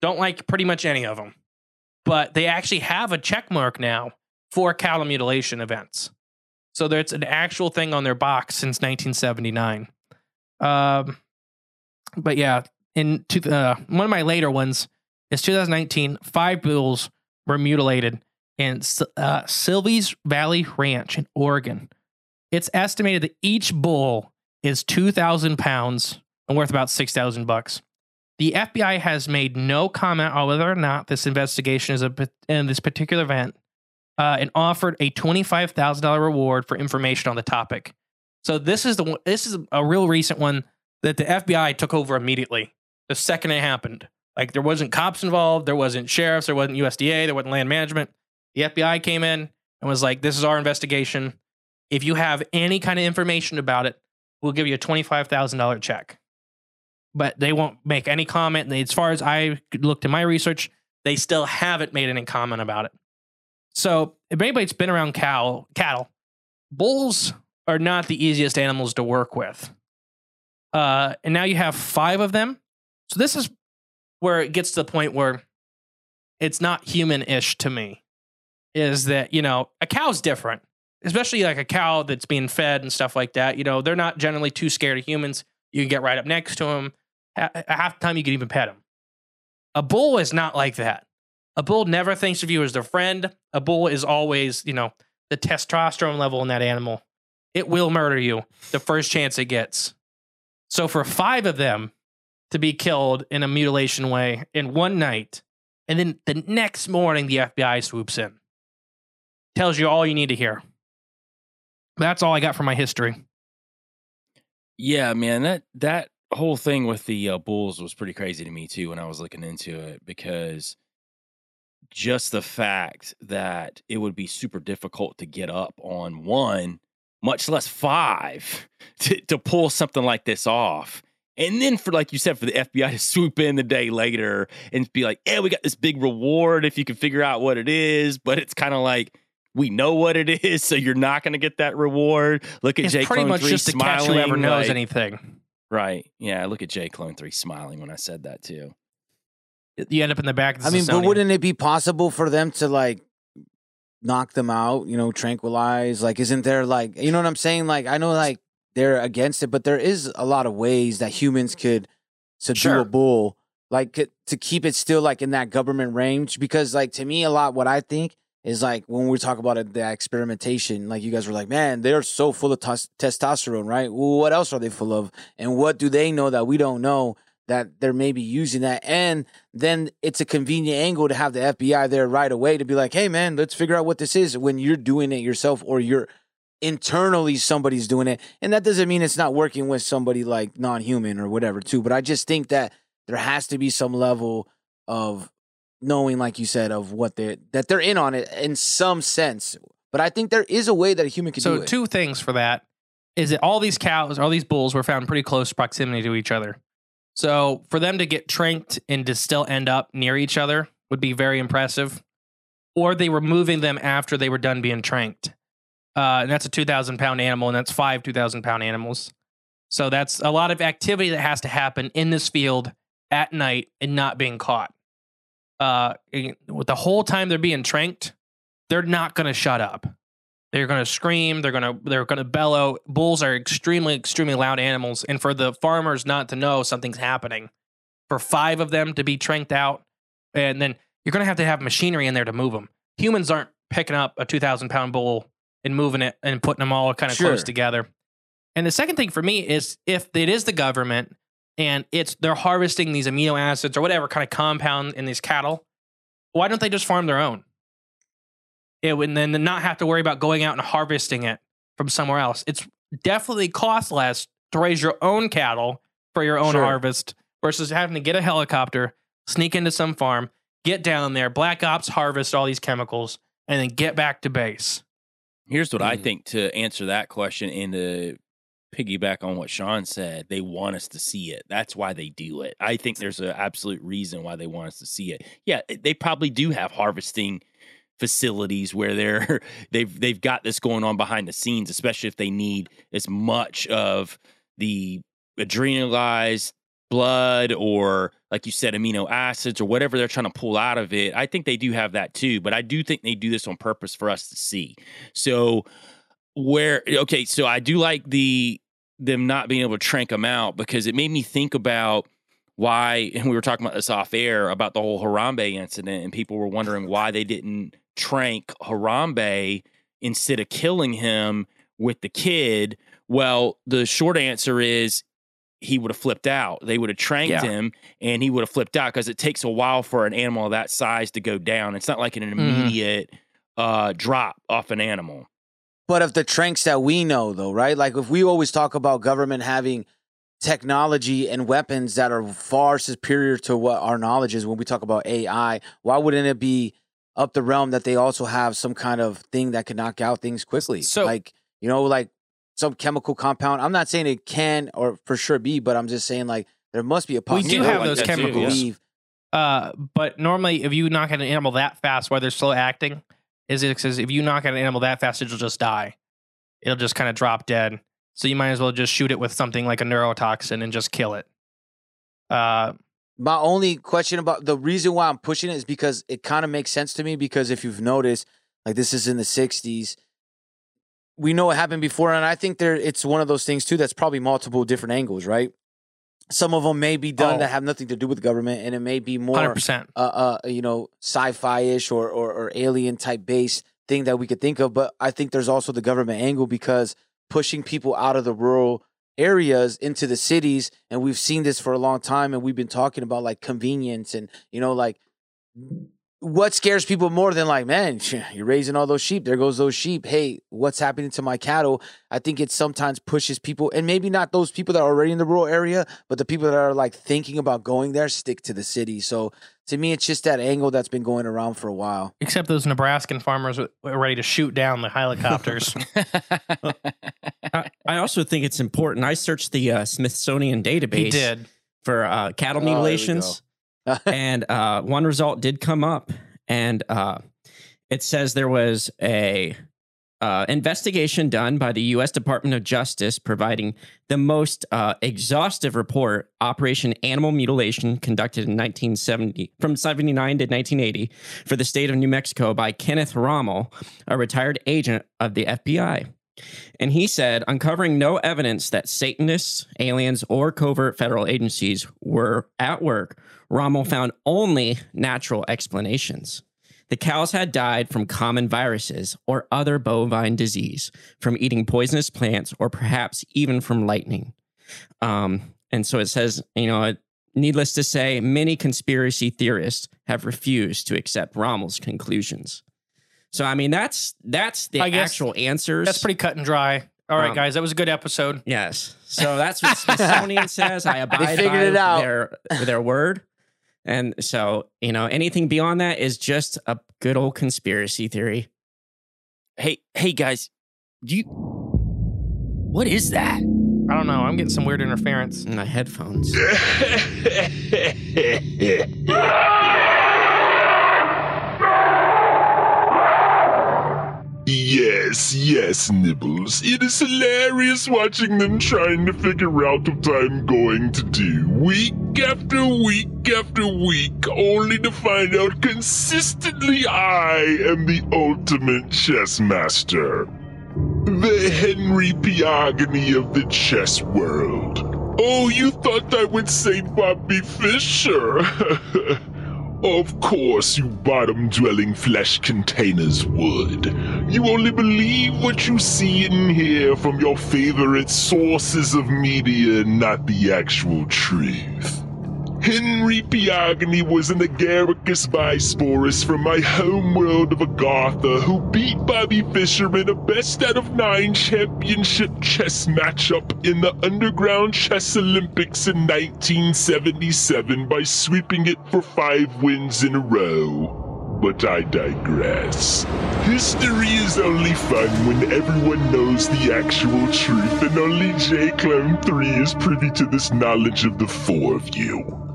Don't like pretty much any of them. But they actually have a check mark now for cattle mutilation events. So there's an actual thing on their box since 1979. Um, but yeah, in two, uh, one of my later ones is 2019. Five bulls were mutilated in uh, Silvies Valley Ranch in Oregon. It's estimated that each bull is 2,000 pounds and worth about 6,000 bucks. The FBI has made no comment on whether or not this investigation is a in this particular event, uh, and offered a twenty-five thousand dollar reward for information on the topic. So this is the this is a real recent one that the FBI took over immediately the second it happened. Like there wasn't cops involved, there wasn't sheriffs, there wasn't USDA, there wasn't land management. The FBI came in and was like, "This is our investigation. If you have any kind of information about it, we'll give you a twenty-five thousand dollar check." But they won't make any comment. As far as I looked in my research, they still haven't made any comment about it. So, if anybody's been around cow cattle, bulls are not the easiest animals to work with. Uh, and now you have five of them. So this is where it gets to the point where it's not human-ish to me. Is that you know a cow's different, especially like a cow that's being fed and stuff like that. You know they're not generally too scared of humans. You can get right up next to them. Half the time you can even pet them. A bull is not like that. A bull never thinks of you as their friend. A bull is always, you know, the testosterone level in that animal. It will murder you the first chance it gets. So for five of them to be killed in a mutilation way in one night, and then the next morning the FBI swoops in, tells you all you need to hear. That's all I got for my history. Yeah, man, that that whole thing with the uh, Bulls was pretty crazy to me too when I was looking into it because just the fact that it would be super difficult to get up on one, much less five, to, to pull something like this off. And then for like you said, for the FBI to swoop in the day later and be like, "Yeah, we got this big reward if you can figure out what it is," but it's kind of like we know what it is, so you're not going to get that reward. Look at It's Jay pretty Clone much 3 just to catch smiling, whoever knows like- anything. Right. Yeah. Look at J Clone 3 smiling when I said that too. You end up in the back. Of the I mean, but wouldn't it be possible for them to like knock them out, you know, tranquilize? Like, isn't there like, you know what I'm saying? Like, I know like they're against it, but there is a lot of ways that humans could subdue Sure. a bull, like to keep it still like in that government range. Because, like, to me, a lot what I think is like when we talk about it, the experimentation, like you guys were like, man, they're so full of tes- testosterone, right? Well, what else are they full of? And what do they know that we don't know that they're maybe using that? And then it's a convenient angle to have the FBI there right away to be like, hey, man, let's figure out what this is when you're doing it yourself or you're internally somebody's doing it. And that doesn't mean it's not working with somebody like non human or whatever, too. But I just think that there has to be some level of knowing, like you said, of what they're that they're in on it in some sense. But I think there is a way that a human can so do it. two things for that is that all these cows, all these bulls were found pretty close proximity to each other. So for them to get tranked and to still end up near each other would be very impressive. Or they were moving them after they were done being tranked. Uh, and that's a 2,000 pound animal, and that's five 2,000 pound animals. So that's a lot of activity that has to happen in this field at night and not being caught. Uh, with the whole time they're being tranked, they're not going to shut up. They're going to scream. They're going to they're going to bellow. Bulls are extremely extremely loud animals, and for the farmers not to know something's happening, for five of them to be tranked out, and then you're going to have to have machinery in there to move them. Humans aren't picking up a 2,000 pound bull and moving it and putting them all kind of close together. And the second thing for me is if it is the government and it's they're harvesting these amino acids or whatever kind of compound in these cattle, why don't they just farm their own? It would then not have to worry about going out and harvesting it from somewhere else. It's definitely cost less to raise your own cattle for your own Sure. harvest versus having to get a helicopter, sneak into some farm, get down there, black ops harvest all these chemicals, and then get back to base. Here's what I Mhm. think to answer that question and to piggyback on what Sean said. They want us to see it. That's why they do it. I think there's an absolute reason why they want us to see it. Yeah, eh, they probably do have harvesting facilities where they're they've they've got this going on behind the scenes, especially if they need as much of the adrenalized blood or like you said amino acids or whatever they're trying to pull out of it i think they do have that too but i do think they do this on purpose for us to see so where okay so i do like the them not being able to trank them out because it made me think about why and we were talking about this off air about the whole harambe incident and people were wondering why they didn't trank harambe instead of killing him with the kid well the short answer is he would have flipped out. They would have tranked Yeah. him and he would have flipped out because it takes a while for an animal of that size to go down. It's not like an Mm-hmm. immediate uh, drop off an animal. But of the tranks that we know, though, right? Like if we always talk about government having technology and weapons that are far superior to what our knowledge is when we talk about AI, why wouldn't it be up the realm that they also have some kind of thing that can knock out things quickly? So- like, you know, like some chemical compound. I'm not saying it can or for sure be, but I'm just saying like there must be a possibility We possibility. do have like those that too, chemicals. yeah. Uh, but normally, if you knock out an animal that fast while they're still acting, is it says if you knock out an animal that fast, it'll just die. It'll just kind of drop dead. So you might as well just shoot it with something like a neurotoxin and just kill it. Uh, My only question about the reason why I'm pushing it is because it kind of makes sense to me. Because if you've noticed, like this is in the '60s, we know what happened before, and I think there it's one of those things too that's probably multiple different angles, right? Some of them may be done Oh. that have nothing to do with government, and it may be more hundred percent. uh, uh, you know, sci-fi-ish or, or or alien type base thing that we could think of. But I think there's also the government angle because pushing people out of the rural areas into the cities, and we've seen this for a long time, and we've been talking about like convenience and you know like what scares people more than like man you're raising all those sheep. There goes those sheep. Hey what's happening to my cattle? I think it sometimes pushes people and maybe not those people that are already in the rural area but the people that are like thinking about going there stick to the city. So to me it's just that angle that's been going around for a while. Except those Nebraskan farmers were were ready to shoot down the helicopters. I, I also think it's important. I searched the uh, Smithsonian database he did. for uh, cattle Oh, here we mutilations, and uh, one result did come up, and uh, it says there was a uh, investigation done by the U.S. Department of Justice, providing the most uh, exhaustive report, Operation Animal Mutilation, conducted in 1970 from 79 to 1980 for the state of New Mexico by Kenneth Rommel, a retired agent of the FBI. And he said, uncovering no evidence that Satanists, aliens, or covert federal agencies were at work, Rommel found only natural explanations. The cows had died from common viruses or other bovine disease, from eating poisonous plants, or perhaps even from lightning. Um, and so it says, you know, needless to say, many conspiracy theorists have refused to accept Rommel's conclusions. So, I mean, that's that's the I actual answers. That's pretty cut and dry. All right, Um, guys, that was a good episode. Yes. So that's what Smithsonian says. I abide figured by it out. their their word. And so, you know, anything beyond that is just a good old conspiracy theory. hey, hey guys, do you what is that? I don't know. I'm getting some weird interference. in my headphones. Yes, yes, Nibbles. It is hilarious watching them trying to figure out what I'm going to do week after week after week, only to find out consistently I am the ultimate chess master. The Henry Piagany of the chess world. Oh, you thought I would say Bobby Fischer? of course, you bottom dwelling flesh containers would. You only believe what you see and hear from your favorite sources of media, not the actual truth. Henry Piagni was an agaricus bisporus from my homeworld of Agartha who beat Bobby Fischer in a best out of nine championship chess matchup in the Underground Chess Olympics in 1977 by sweeping it for five wins in a row. But I digress. History is only fun when everyone knows the actual truth, and only J Clone 3 is privy to this knowledge of the four of you.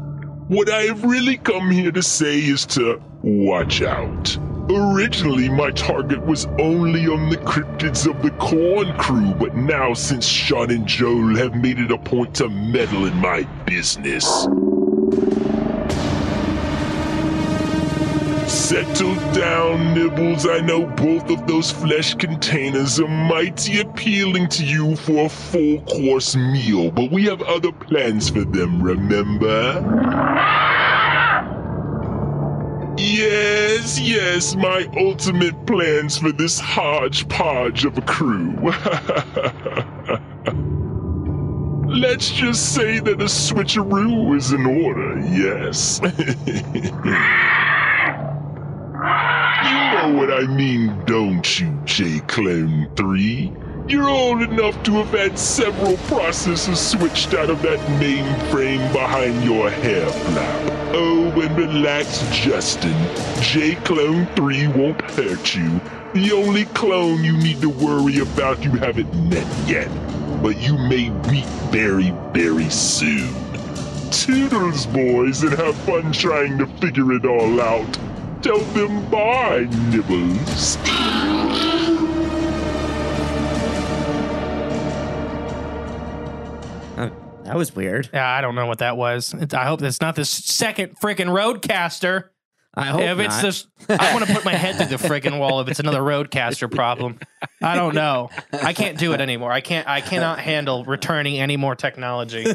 What I have really come here to say is to watch out. Originally, my target was only on the cryptids of the Corn Crew, but now, since Sean and Joel have made it a point to meddle in my business. Settle down, Nibbles. I know both of those flesh containers are mighty appealing to you for a full course meal, but we have other plans for them, remember? Yes, yes, my ultimate plans for this hodgepodge of a crew. Let's just say that a switcheroo is in order, yes. You know what I mean, don't you, J Clone 3? You're old enough to have had several processors switched out of that mainframe behind your hair flap. Oh, and relax, Justin. J Clone 3 won't hurt you. The only clone you need to worry about you haven't met yet. But you may meet very, very soon. Toodles, boys, and have fun trying to figure it all out. Tell them bye, Nibbles. Uh, that was weird. Yeah, I don't know what that was. It's, I hope that's not the second freaking RODECaster. I hope if it's not. this, I want to put my head through the freaking wall. If it's another RODECaster problem, I don't know. I can't do it anymore. I can't. I cannot handle returning any more technology.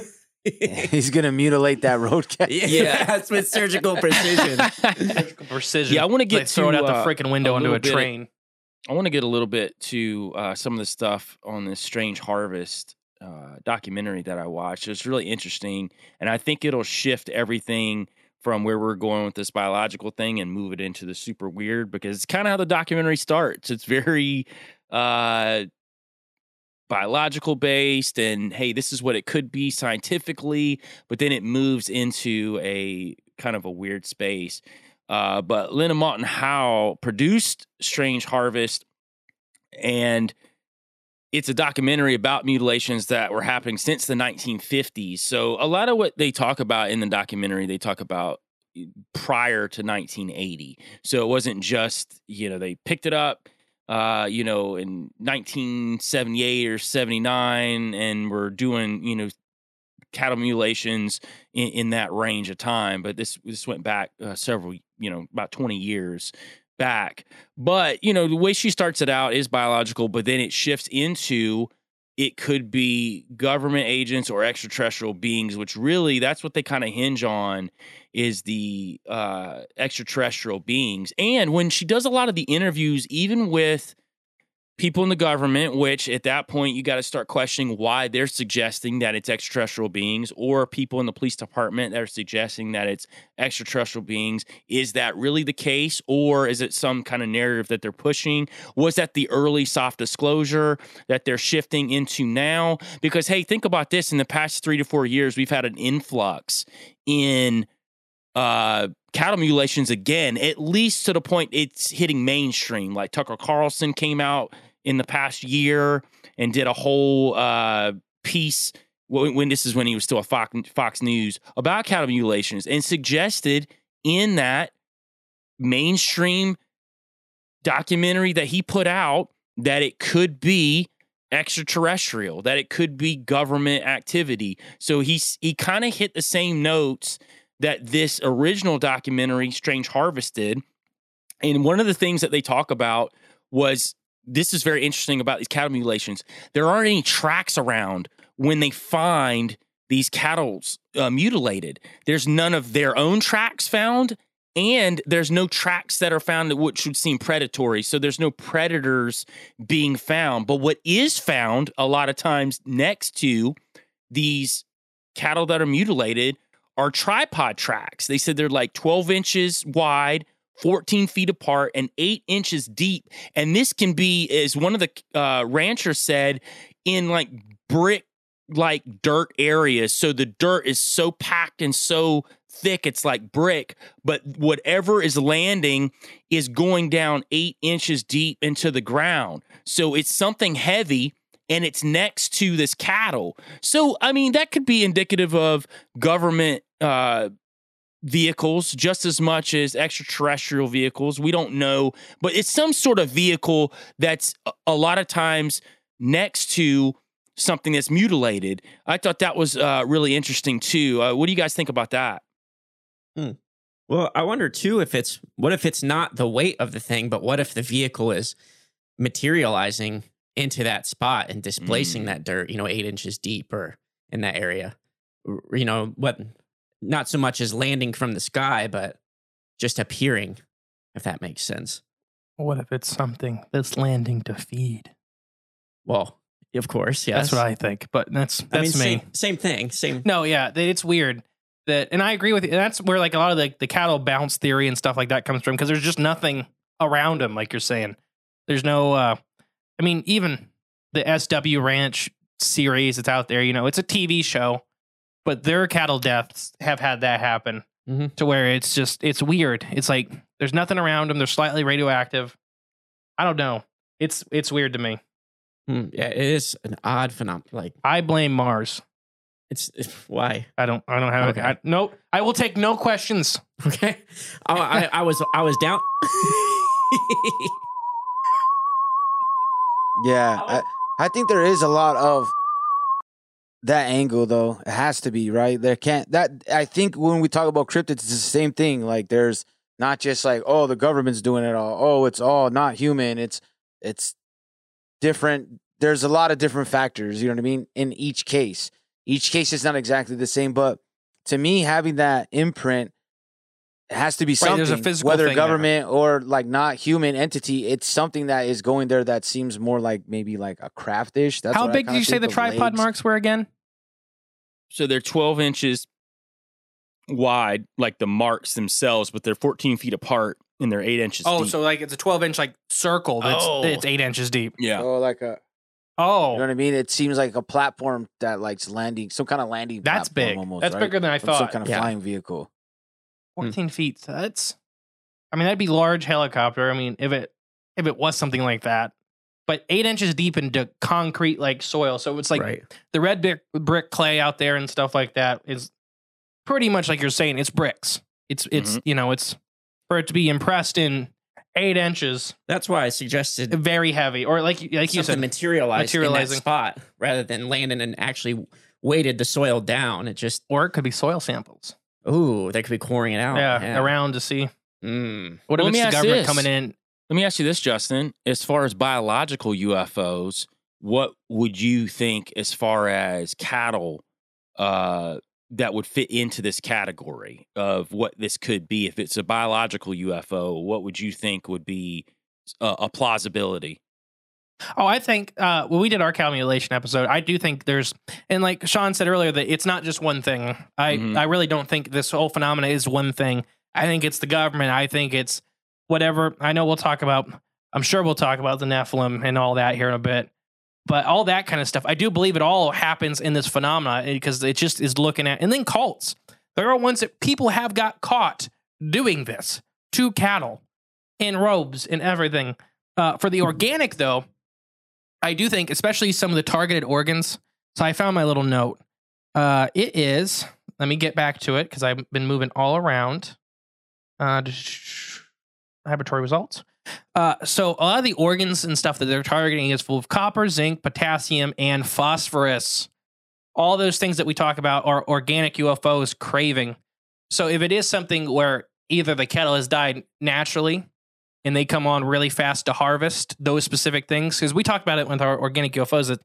He's gonna mutilate that roadcast. yeah, that's with surgical precision. Precision. Yeah, I wanna get Like throw it to, out the uh, freaking window a onto a bit of- train. I want to get a little bit to uh, some of the stuff on this Strange Harvest uh, documentary that I watched. It's really interesting, and I think it'll shift everything from where we're going with this biological thing and move it into the super weird because it's kind of how the documentary starts. It's very uh, biological based, and hey, this is what it could be scientifically, but then it moves into a kind of a weird space. Uh, but Linda Moulton Howe produced Strange Harvest, and it's a documentary about mutilations that were happening since the 1950s. So a lot of what they talk about in the documentary, they talk about eh, prior to 1980. So it wasn't just you know they picked it up. Uh, you know, in 1978 or 79, and we're doing, you know, cattle mutilations in, in that range of time. But this this went back uh, several, you know, about 20 years back. But you know, the way she starts it out is biological, but then it shifts into it could be government agents or extraterrestrial beings, which really that's what they kind of hinge on is the uh, extraterrestrial beings. And when she does a lot of the interviews, even with people in the government, which at that point you got to start questioning why they're suggesting that it's extraterrestrial beings, or people in the police department that are suggesting that it's extraterrestrial beings. Is that really the case, or is it some kind of narrative that they're pushing? Was that the early soft disclosure that they're shifting into now? Because, hey, think about this in the past three to four years, we've had an influx in uh cattle mutilations again at least to the point it's hitting mainstream. Like tucker carlson came out in the past year and did a whole uh piece when, when this is when he was still a fox, fox news about cattle mutilations and suggested in that mainstream documentary that he put out that it could be extraterrestrial that it could be government activity. So he's he kind of hit the same notes that this original documentary, Strange Harvest, did. And one of the things that they talk about was this is very interesting about these cattle mutilations. There aren't any tracks around when they find these cattle uh, mutilated. There's none of their own tracks found, and there's no tracks that are found that which would seem predatory. So there's no predators being found. But what is found a lot of times next to these cattle that are mutilated are tripod tracks. They said they're like 12 inches wide, 14 feet apart, and eight inches deep. And this can be, as one of the uh, ranchers said, in like brick like dirt areas. So the dirt is so packed and so thick, it's like brick. But whatever is landing is going down eight inches deep into the ground. So it's something heavy and it's next to this cattle. So, I mean, that could be indicative of government uh, vehicles just as much as extraterrestrial vehicles. We don't know, but it's some sort of vehicle that's a- lot of times next to something that's mutilated. I thought that was uh, really interesting too. Uh, what do you guys think about that? Well, I wonder too if it's what if it's not the weight of the thing, but what if the vehicle is materializing into that spot and displacing Mm. that dirt, you know, eight inches deep or in that area? You know, what not so much as landing from the sky, but just appearing, if that makes sense. What if it's something that's landing to feed? Well, of course, yes. That's what I think. But that's that's I mean, me. Same, same thing. Same. No, yeah, th- it's weird that, and I agree with you. That's where like a lot of the, the cattle bounce theory and stuff like that comes from because there's just nothing around them, like you're saying. There's no, uh I mean, even the SW Ranch series that's out there, you know, it's a TV show, but their cattle deaths have had that happen Mhm. to where it's just it's weird. It's like there's nothing around them. They're slightly radioactive. I don't know. It's it's weird to me. Hmm, yeah, it is an odd phenomenon. Like I blame Mars. it's, it's why. I don't. I don't have. Okay. I, no, I will take no questions. Okay. I, I, I was I was down. Yeah, I, I think there is a lot of that angle though. It has to be right. There can't that. I think when we talk about cryptids, it's the same thing. Like there's not just like oh the government's doing it all. Oh, it's all not human. It's it's different. There's a lot of different factors. You know what I mean? In each case, each case is not exactly the same. But to me, having that imprint. It has to be Right, something, there's a physical whether thing there. government or like not human entity. It's something that is going there that seems more like maybe like a craftish. That's How big did you say think the tripod legs. marks were again? So they're 12 inches wide, like the marks themselves, but they're 14 feet apart and they're eight inches Oh, deep. so like it's a 12 inch like circle that's Oh. it's eight inches deep. yeah. Oh, like a Oh, you know what I mean? It seems like a platform that like's landing, some kind of landing. that's platform big. Almost, that's right? bigger than I From some thought. kind of Yeah. flying vehicle. 14 feet. So that's, I mean, that'd be large helicopter. I mean, if it if it was something like that, but eight inches deep into concrete like soil. So it's like right. the red brick, brick clay out there and stuff like that is pretty much like you're saying. It's bricks. It's it's Mm-hmm. you know it's for it to be impressed in eight inches, That's why I suggested very heavy, or like you- like you said, that materializing. spot rather than landing and actually weighted the soil down. It just or it could be soil samples. Ooh, they could be coring it out. yeah, around to see Mm. what Well, if let me it's the ask government this. coming in. Let me ask you this, Justin. As far as biological UFOs, what would you think as far as cattle uh, that would fit into this category of what this could be? If it's a biological UFO, what would you think would be uh, a plausibility? Oh, I think uh, when we did our calculation episode, I do think there's, and like Sean said earlier, that it's not just one thing. I Mhm. I really don't think this whole phenomena is one thing. I think it's the government. I think it's whatever. I know we'll talk about. I'm sure we'll talk about the Nephilim and all that here in a bit. But all that kind of stuff, I do believe it all happens in this phenomena because it just is looking at, and then cults. There are ones that people have got caught doing this to cattle in robes and everything. Uh, for the organic, though, I do think, especially some of the targeted organs. So I found my little note. Uh, it is. Let me get back to it because I've been moving all around. Uh, laboratory results. Uh, so a lot of the organs and stuff that they're targeting is full of copper, zinc, potassium, and phosphorus. All those things that we talk about are organic UFOs craving. So if it is something where either the kettle has died naturally and they come on really fast to harvest those specific things, because we talked about it with our organic UFOs that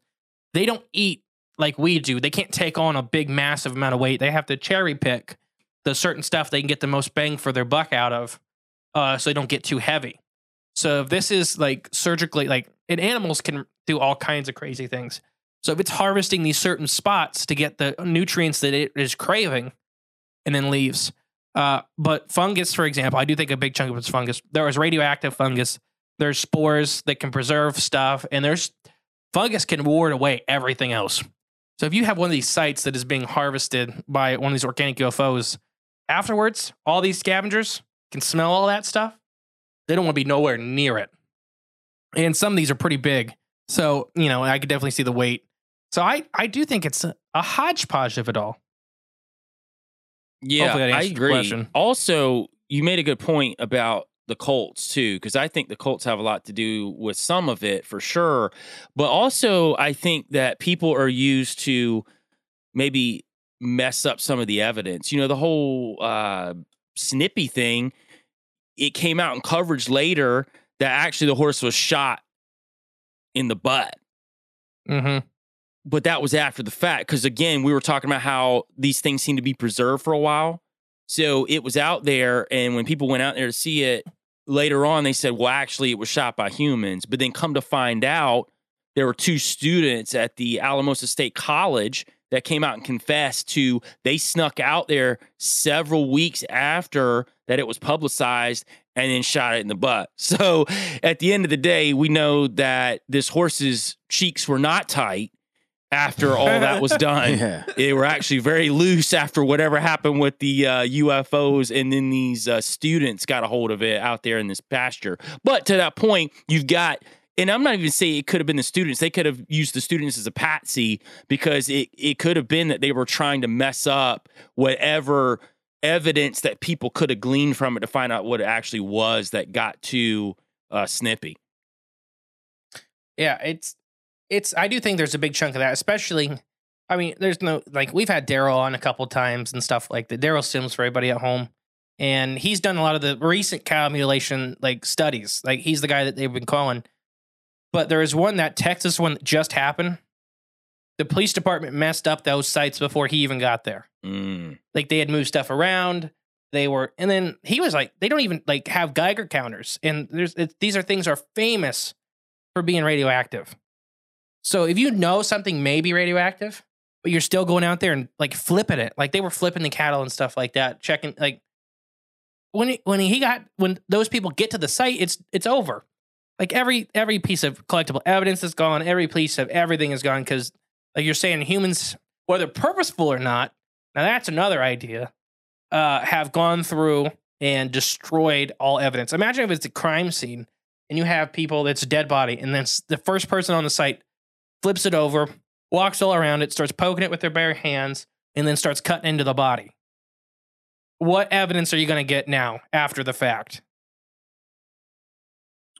they don't eat like we do. They can't take on a big, massive amount of weight. They have to cherry pick the certain stuff they can get the most bang for their buck out of, uh, so they don't get too heavy. So if this is like surgically, like, and animals can do all kinds of crazy things. So if it's harvesting these certain spots to get the nutrients that it is craving, and then leaves. Uh, but fungus, for example, I do think a big chunk of it's fungus. There is radioactive fungus. There's spores that can preserve stuff, and there's fungus can ward away everything else. So if you have one of these sites that is being harvested by one of these organic UFOs, afterwards, all these scavengers can smell all that stuff. They don't want to be nowhere near it. And some of these are pretty big. So, you know, I could definitely see the weight. So I, I do think it's a, a hodgepodge of it all. Yeah, I agree. question. Also, you made a good point about the Colts too, because I think the Colts have a lot to do with some of it for sure. But also, I think that people are used to maybe mess up some of the evidence. You know, the whole uh, snippy thing. It came out in coverage later that actually the horse was shot in the butt Mm-hmm. But that was after the fact because again we were talking about how these things seem to be preserved for a while so it was out there and when people went out there to see it later on they said well actually it was shot by humans but then come to find out there were two students at the alamosa state college that came out and confessed to they snuck out there several weeks after that it was publicized and then shot it in the butt. So at the end of the day, we know that this horse's cheeks were not tight after all that was done. Yeah. They were actually very loose after whatever happened with the uh, UFOs, and then these uh, students got a hold of it out there in this pasture. But to that point, you've got. And I'm not even saying it could have been the students. They could have used the students as a patsy because it, it could have been that they were trying to mess up whatever evidence that people could have gleaned from it to find out what it actually was that got to uh, Snippy. Yeah, it's it's. I do think there's a big chunk of that, especially. I mean, there's no like we've had Derrel on a couple times and stuff like that. Derrel Sims for everybody at home, and he's done a lot of the recent cow mutilation like studies. Like he's the guy that they've been calling. But there is one that Texas one that just happened. The police department messed up those sites before he even got there. Mm. Like they had moved stuff around. They were, and then he was like, they don't even like have Geiger counters, and there's it, these are things are famous for being radioactive. So if you know something may be radioactive, but you're still going out there and like flipping it, like they were flipping the cattle and stuff like that, checking like when he, when he got when those people get to the site, it's it's over. Like every every piece of collectible evidence is gone, every piece of everything is gone because like you're saying, humans, whether purposeful or not, now that's another idea, uh, have gone through and destroyed all evidence. Imagine if it's a crime scene and you have people that's a dead body, and then the first person on the site flips it over, walks all around it, starts poking it with their bare hands, and then starts cutting into the body. What evidence are you going to get now after the fact?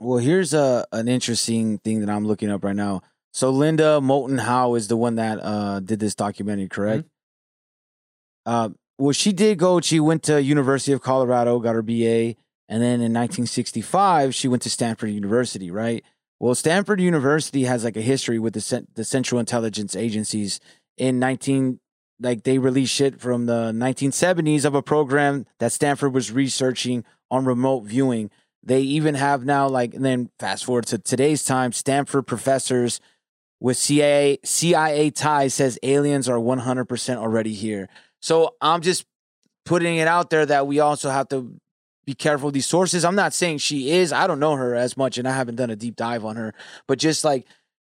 Well, here's a an interesting thing that I'm looking up right now. So Linda Moulton Howe is the one that uh did this documentary, correct? Uh, well, she did go. She went to University of Colorado, got her BA, and then in 1965 she went to Stanford University, right? Well, Stanford University has like a history with the the Central Intelligence Agencies. In 19, like they released shit from the 1970s of a program that Stanford was researching on remote viewing. They even have now, like, and then fast forward to today's time, Stanford professors with CIA CIA ties says aliens are 100% already here. So I'm just putting it out there that we also have to be careful these sources. I'm not saying she is. I don't know her as much and I haven't done a deep dive on her, but just like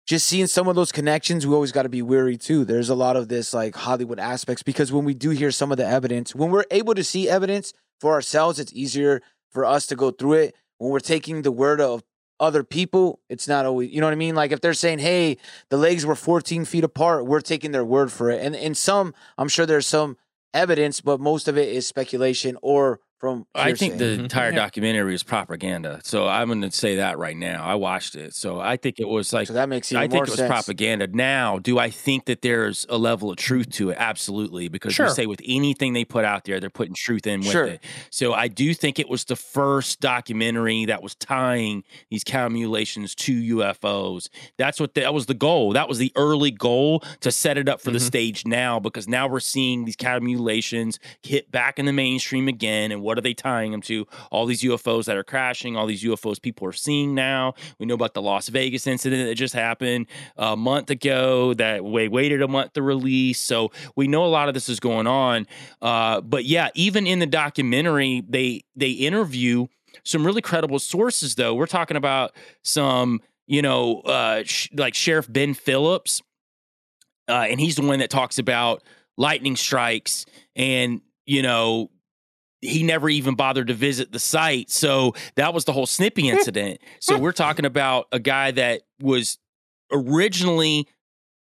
just seeing some of those connections, we always got to be wary too. There's a lot of this like Hollywood aspects because when we do hear some of the evidence, when we're able to see evidence for ourselves, it's easier for us to go through it. When we're taking the word of other people, it's not always, you know what I mean? Like if they're saying, hey, the legs were 14 feet apart, we're taking their word for it. And in some, I'm sure there's some evidence, but most of it is speculation or from I think the hearsay. Mhm. entire Yeah. documentary is propaganda. So I'm going to say that right now. I watched it. So I think it was like so that makes even I more think it was sense. propaganda. Now, do I think that there's a level of truth to it? Absolutely, because Sure. you say with anything they put out there, they're putting truth in with Sure. it. So I do think it was the first documentary that was tying these cow mutilations to UFOs. That's what that was the goal. That was the early goal to set it up for the Mhm. stage now, because now we're seeing these cow mutilations hit back in the mainstream again. And what are they tying them to? All these UFOs that are crashing, all these UFOs people are seeing now. We know about the Las Vegas incident that just happened a month ago that we waited a month to release. So we know a lot of this is going on. Uh, but yeah, even in the documentary, they they interview some really credible sources. Though we're talking about some, you know, uh, sh- like Sheriff Ben Phillips, uh, and he's the one that talks about lightning strikes and you know he never even bothered to visit the site. So that was the whole Snippy hmm. incident. so we're talking about a guy that was originally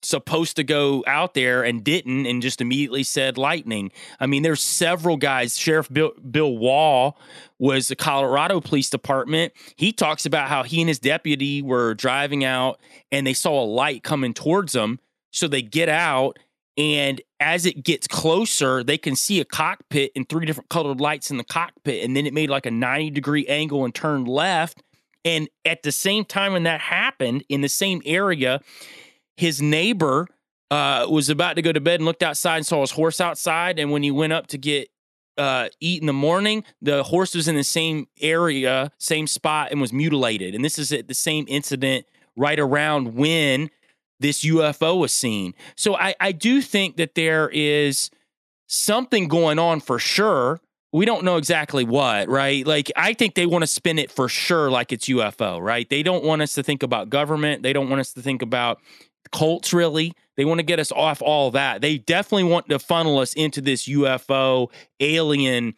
supposed to go out there and didn't and just immediately said lightning. I mean, there's several guys. Sheriff Bill, Bill Wall was the Colorado Police Department. He talks about how he and his deputy were driving out and they saw a light coming towards them. So they get out and as it gets closer, they can see a cockpit and three different colored lights in the cockpit. And then it made like a 90 degree angle and turned left. And at the same time when that happened in the same area, his neighbor uh, was about to go to bed and looked outside and saw his horse outside. And when he went up to get uh, eat in the morning, the horse was in the same area, same spot, and was mutilated. And this is at the same incident right around when this UFO was seen. So I, I do think that there is something going on for sure. We don't know exactly what, right? Like, I think they want to spin it for sure like it's UFO, right? They don't want us to think about government. They don't want us to think about cults, really. They want to get us off all that. They definitely want to funnel us into this UFO alien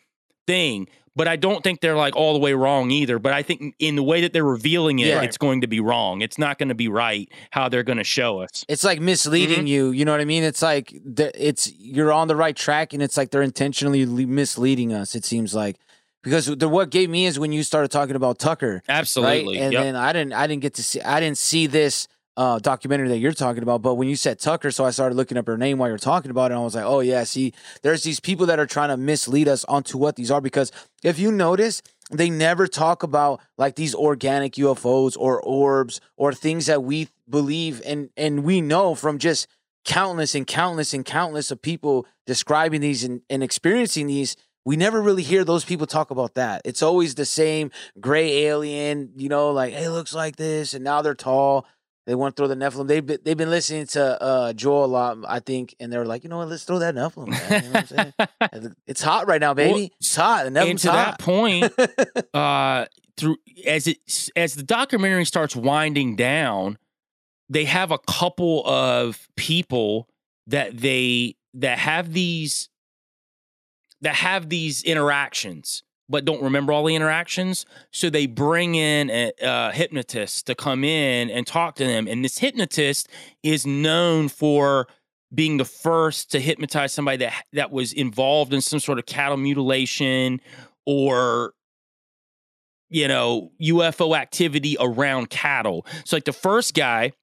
thing. But I don't think they're like all the way wrong either. But I think in the way that they're revealing it, Yeah. it's going to be wrong. It's not going to be right how they're going to show us. It's like misleading mm-hmm. you. You know what I mean? It's like the, it's you're on the right track, and it's like they're intentionally misleading us. It seems like because the, what gave me is when you started talking about Tucker, Absolutely. right? And Yep. then I didn't I didn't get to see I didn't see this uh, documentary that you're talking about. But when you said Tucker, so I started looking up her name while you're talking about it, and I was like, oh yeah, see, there's these people that are trying to mislead us onto what these are because if you notice. They never talk about like these organic UFOs or orbs or things that we believe and and we know from just countless and countless and countless of people describing these and, and experiencing these we never really hear those people talk about that it's always the same gray alien you know like hey looks like this and now they're tall they want to throw the nephilim. They've been, they've been listening to uh joel a lot i think and they're like you know what? Let's throw that nephilim man. You know what I'm saying? it's hot right now baby. Well, it's hot. The and to that point, uh, through as it as the documentary starts winding down, they have a couple of people that they that have these that have these interactions but don't remember all the interactions so they bring in a, a hypnotist to come in and talk to them and this hypnotist is known for being the first to hypnotize somebody that that was involved in some sort of cattle mutilation or you know UFO activity around cattle. So like the first guy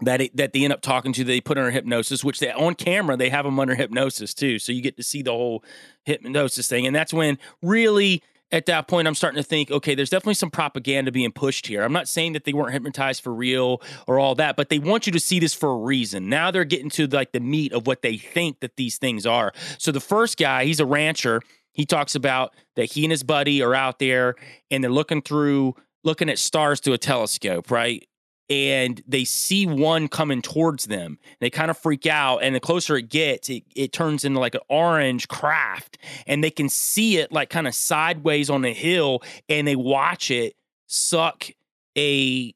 that it, that they end up talking to, they put under hypnosis, which they on camera they have them under hypnosis too, so you get to see the whole hypnosis thing, and that's when really. At that point, I'm starting to think, okay, there's definitely some propaganda being pushed here. I'm not saying that they weren't hypnotized for real or all that, but they want you to see this for a reason. Now they're getting to like the meat of what they think that these things are. So the first guy, he's a rancher. He talks about that he and his buddy are out there and they're looking through, looking at stars through a telescope, right? And they see one coming towards them. They kind of freak out. And the closer it gets, it, it turns into like an orange craft. And they can see it like kind of sideways on a hill. And they watch it suck a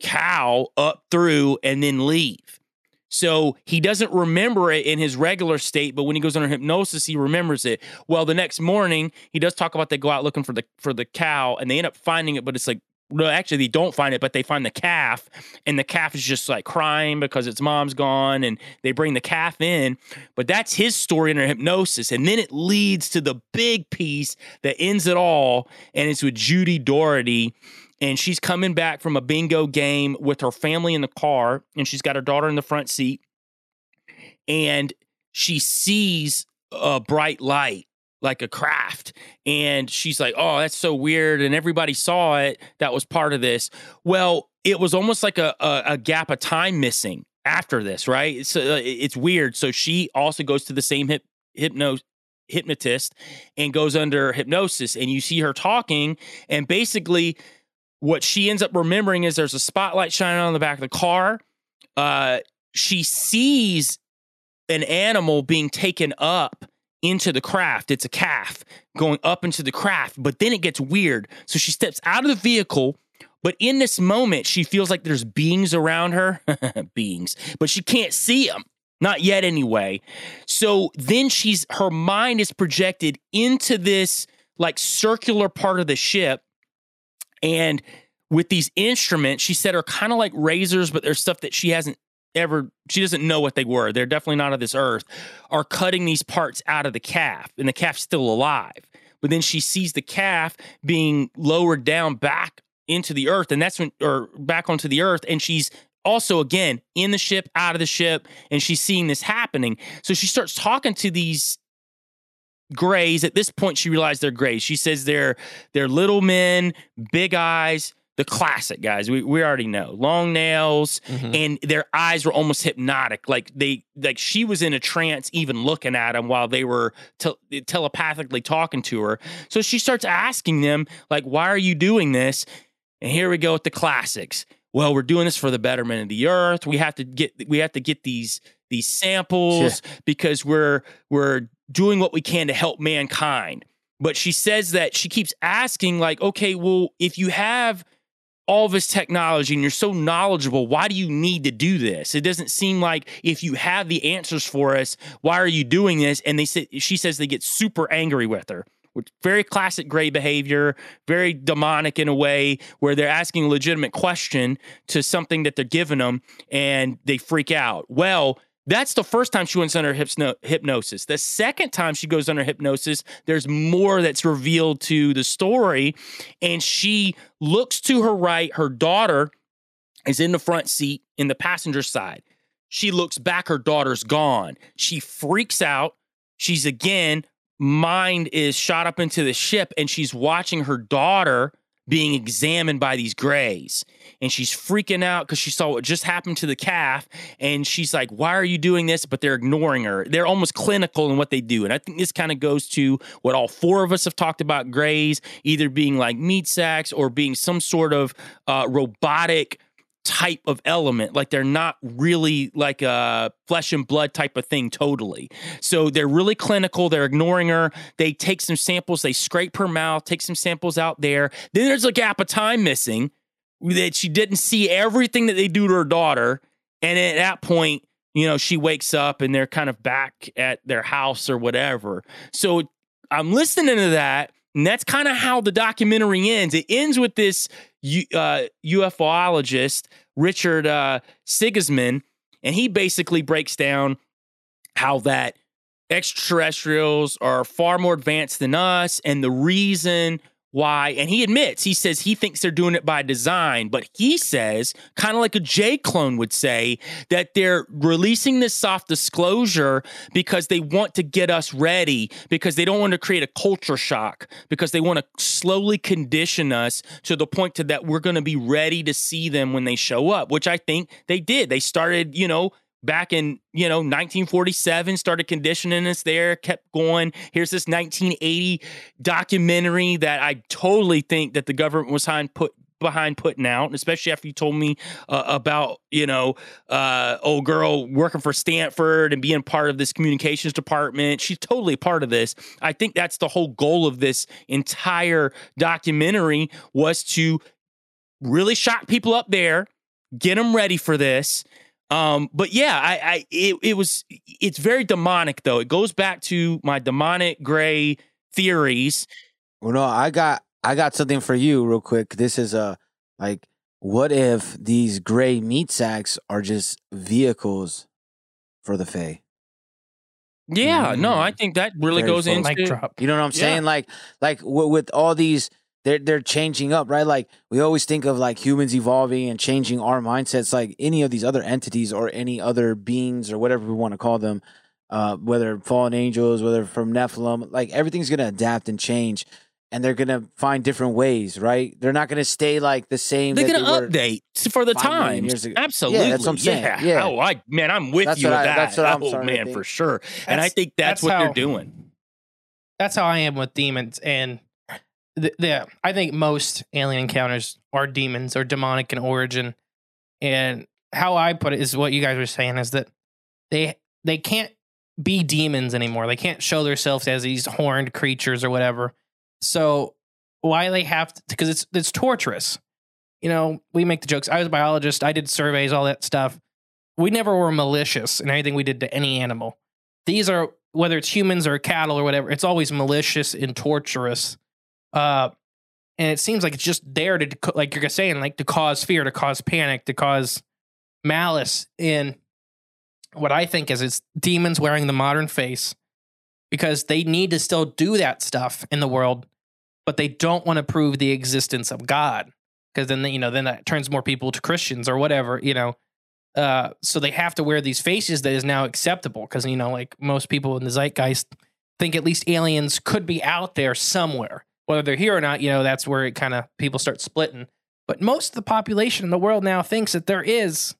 cow up through and then leave. So he doesn't remember it in his regular state, but when he goes under hypnosis, he remembers it. Well, the next morning, he does talk about they go out looking for the for the cow and they end up finding it, but it's like no, actually they don't find it, but they find the calf, and the calf is just like crying because its mom's gone, and they bring the calf in. But that's his story under hypnosis, and then it leads to the big piece that ends it all, and it's with Judy Doraty. And she's coming back from a bingo game with her family in the car, and she's got her daughter in the front seat. And she sees a bright light like a craft. And she's like oh that's so weird. And everybody saw it that was part of this. Well it was almost like a, a, a gap of time missing after this right? It's, uh, it's weird. So she also goes to the same hip, hypno hypnotist and goes under hypnosis and you see her talking and basically what she ends up remembering is there's a spotlight shining on the back of the car. Uh, she sees an animal being taken up into the craft. It's a calf going up into the craft, but then it gets weird. So she steps out of the vehicle, but in this moment, she feels like there's beings around her, beings, but she can't see them. Not yet, anyway. So then she's her mind is projected into this like circular part of the ship, and with these instruments, she said are kind of like razors, but there's stuff that she hasn't ever she doesn't know what they were. They're definitely not of this earth are cutting these parts out of the calf and the calf's still alive. But then she sees the calf being lowered down back into the earth and that's when or back onto the earth and she's also again in the ship out of the ship and she's seeing this happening. So she starts talking to these grays. At this point she realized they're grays. She says they're they're little men big eyes the classic guys. We, we already know. Long nails Mhm. and their eyes were almost hypnotic. Like they like she was in a trance even looking at them while they were tel- telepathically talking to her. So she starts asking them like why are you doing this? And here we go with the classics. Well we're doing this for the betterment of the earth. We have to get we have to get these these samples because we're we're doing what we can to help mankind. But she says that she keeps asking like okay well if you have all this technology and you're so knowledgeable why do you need to do this? It doesn't seem like if you have the answers for us why are you doing this? And they say she says they get super angry with her which very classic gray behavior very demonic in a way where they're asking a legitimate question to something that they're giving them and they freak out. Well that's the first time she went under hypno- hypnosis. The second time she goes under hypnosis, there's more that's revealed to the story. And she looks to her right. Her daughter is in the front seat in the passenger side. She looks back. Her daughter's gone. She freaks out. She's again, mind is shot up into the ship, and she's watching her daughter being examined by these grays. And she's freaking out because she saw what just happened to the calf. And she's like, Why are you doing this? But they're ignoring her. They're almost clinical in what they do. And I think this kind of goes to what all four of us have talked about grays, either being like meat sacks or being some sort of uh, robotic type of element like they're not really like a flesh and blood type of thing totally. So they're really clinical they're ignoring her they take some samples they scrape her mouth take some samples out there. Then there's a gap of time missing that she didn't see everything that they do to her daughter. And at that point you know she wakes up and they're kind of back at their house or whatever. So i'm listening to that and that's kind of how the documentary ends. It ends with this uh, ufologist richard uh, Sigismond and he basically breaks down how that extraterrestrials are far more advanced than us and the reason why and he admits he says he thinks they're doing it by design but he says kind of like a Jay Clone would say that they're releasing this soft disclosure because they want to get us ready because they don't want to create a culture shock because they want to slowly condition us to the point to that we're going to be ready to see them when they show up which i think they did. They started you know back in you know 1947 started conditioning us there kept going. Here's this 1980 documentary that i totally think that the government was behind put behind putting out especially after you told me uh, about you know uh old girl working for stanford and being part of this communications department. She's totally part of this. I think that's the whole goal of this entire documentary was to really shock people up there get them ready for this um, but yeah, I, I it, it was it's very demonic though. It goes back to my demonic gray theories. Well, no, I got I got something for you real quick. This is uh Like, what if these gray meat sacks are just vehicles for the Fae? Yeah, no, I think that really Very goes full. into Mic drop. You know what I'm Yeah. saying? Like, like w- with all these, they're they're changing up, right? Like we always think of like humans evolving and changing our mindsets, like any of these other entities or any other beings or whatever we want to call them, uh, whether fallen angels, whether from Nephilim, like everything's gonna adapt and change, and they're gonna find different ways, right? They're not gonna stay like the same. They're that gonna they were. update for the five million times. Absolutely. Yeah, that's what I'm saying. Yeah. Oh, I man, I'm with That's you what with I- that. that's what I'm oh starting man, for sure. and I think that's, that's what how- they're doing. that's how I am with demons. And the, the I think most alien encounters are demons or demonic in origin. And how I put it is what you guys were saying is that they they can't be demons anymore. They can't show themselves as these horned creatures or whatever. So why they have to because it's it's torturous. You know, we make the jokes. I was a biologist, I did surveys, all that stuff. We never were malicious in anything we did to any animal. These are whether it's humans or cattle or whatever, it's always malicious and torturous. Uh, and it seems like it's just there to, like you're saying, like to cause fear, to cause panic, to cause malice. In what I think is it's demons wearing the modern face because they need to still do that stuff in the world, but they don't want to prove the existence of God because then, you know, then that turns more people to Christians or whatever, you know. Uh, so they have to wear these faces that is now acceptable because you know, like most people in the zeitgeist think at least aliens could be out there somewhere, whether they're here or not. You know, that's where it kind of people start splitting. But most of the population in the world now thinks that there is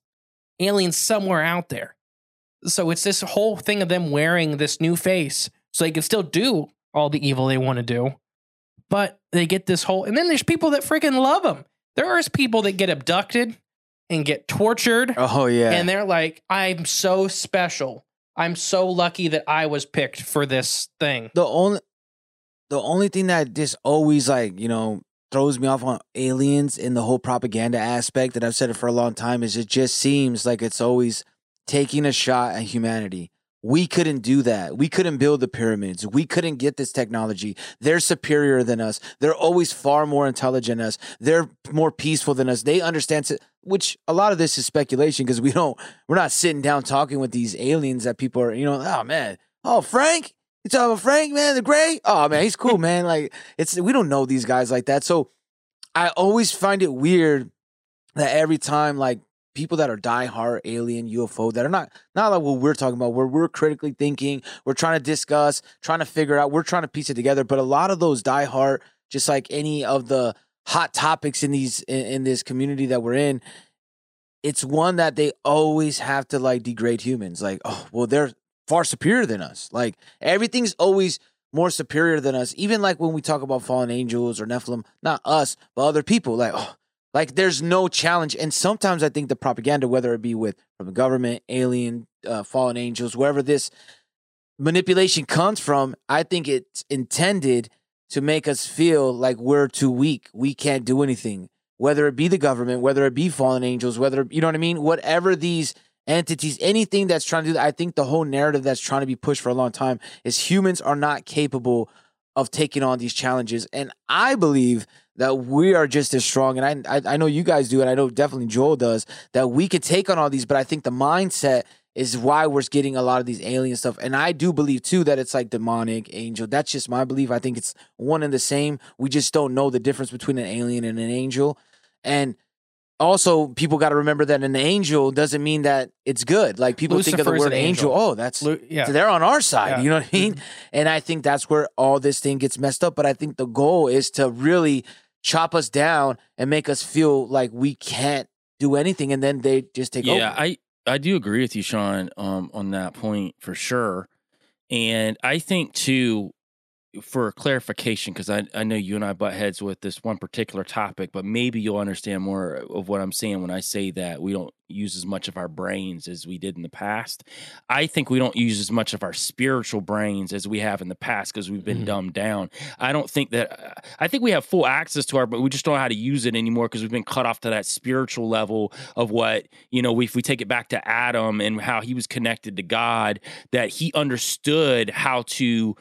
aliens somewhere out there. So it's this whole thing of them wearing this new face so they can still do all the evil they want to do. But they get this whole, and then there's people that freaking love them. There is people that get abducted and get tortured Oh yeah, and they're like, I'm so special. I'm so lucky that I was picked for this thing. the only the only thing that just always like you know throws me off on aliens in the whole propaganda aspect that I've said it for a long time is it just seems like it's always taking a shot at humanity. We couldn't do that. We couldn't build the pyramids. We couldn't get this technology. They're superior than us. They're always far more intelligent than us. They're more peaceful than us. They understand, which a lot of this is speculation because we don't, we're not sitting down talking with these aliens that people are, you know, oh man, oh Frank, you talking about Frank, man, the gray? Oh man, he's cool, man. Like it's we don't know these guys like that. So I always find it weird that every time like people that are diehard alien UFO that are not not like what we're talking about, where we're critically thinking, we're trying to discuss, trying to figure out, we're trying to piece it together. But a lot of those diehard, just like any of the hot topics in these in, in this community that we're in, it's one that they always have to like degrade humans. Like, oh, well, they're far superior than us. Like everything's always more superior than us. Even like when we talk about fallen angels or Nephilim, not us, but other people. Like, oh, like there's no challenge. And sometimes I think the propaganda, whether it be with from the government, alien, uh, fallen angels, wherever this manipulation comes from, I think it's intended to make us feel like we're too weak. We can't do anything. Whether it be the government, whether it be fallen angels, whether you know what I mean, whatever these entities, anything that's trying to do that, I think the whole narrative that's trying to be pushed for a long time is humans are not capable of taking on these challenges. And I believe that we are just as strong. And I, I, I know you guys do, and I know definitely Joel does, that we could take on all these. But I think the mindset is why we're getting a lot of these alien stuff. And I do believe too that it's like demonic, angel. That's just my belief. I think it's one and the same. We just don't know the difference between an alien and an angel. And also, people got to remember that an angel doesn't mean that it's good. Like people think of the word an angel. angel. Oh, that's Lu- yeah. they're on our side. Yeah. You know what I mean? And I think that's where all this thing gets messed up. But I think the goal is to really chop us down and make us feel like we can't do anything, and then they just take yeah, over. Yeah, I I do agree with you, Sean, um, on that point for sure. And I think too, for clarification, because I, I know you and I butt heads with this one particular topic, but maybe you'll understand more of what I'm saying when I say that we don't use as much of our brains as we did in the past. I think we don't use as much of our spiritual brains as we have in the past because we've been Mhm. dumbed down. I don't think that, I think we have full access to our, but we just don't know how to use it anymore because we've been cut off to that spiritual level of what, you know, if we take it back to Adam and how he was connected to God, that he understood how to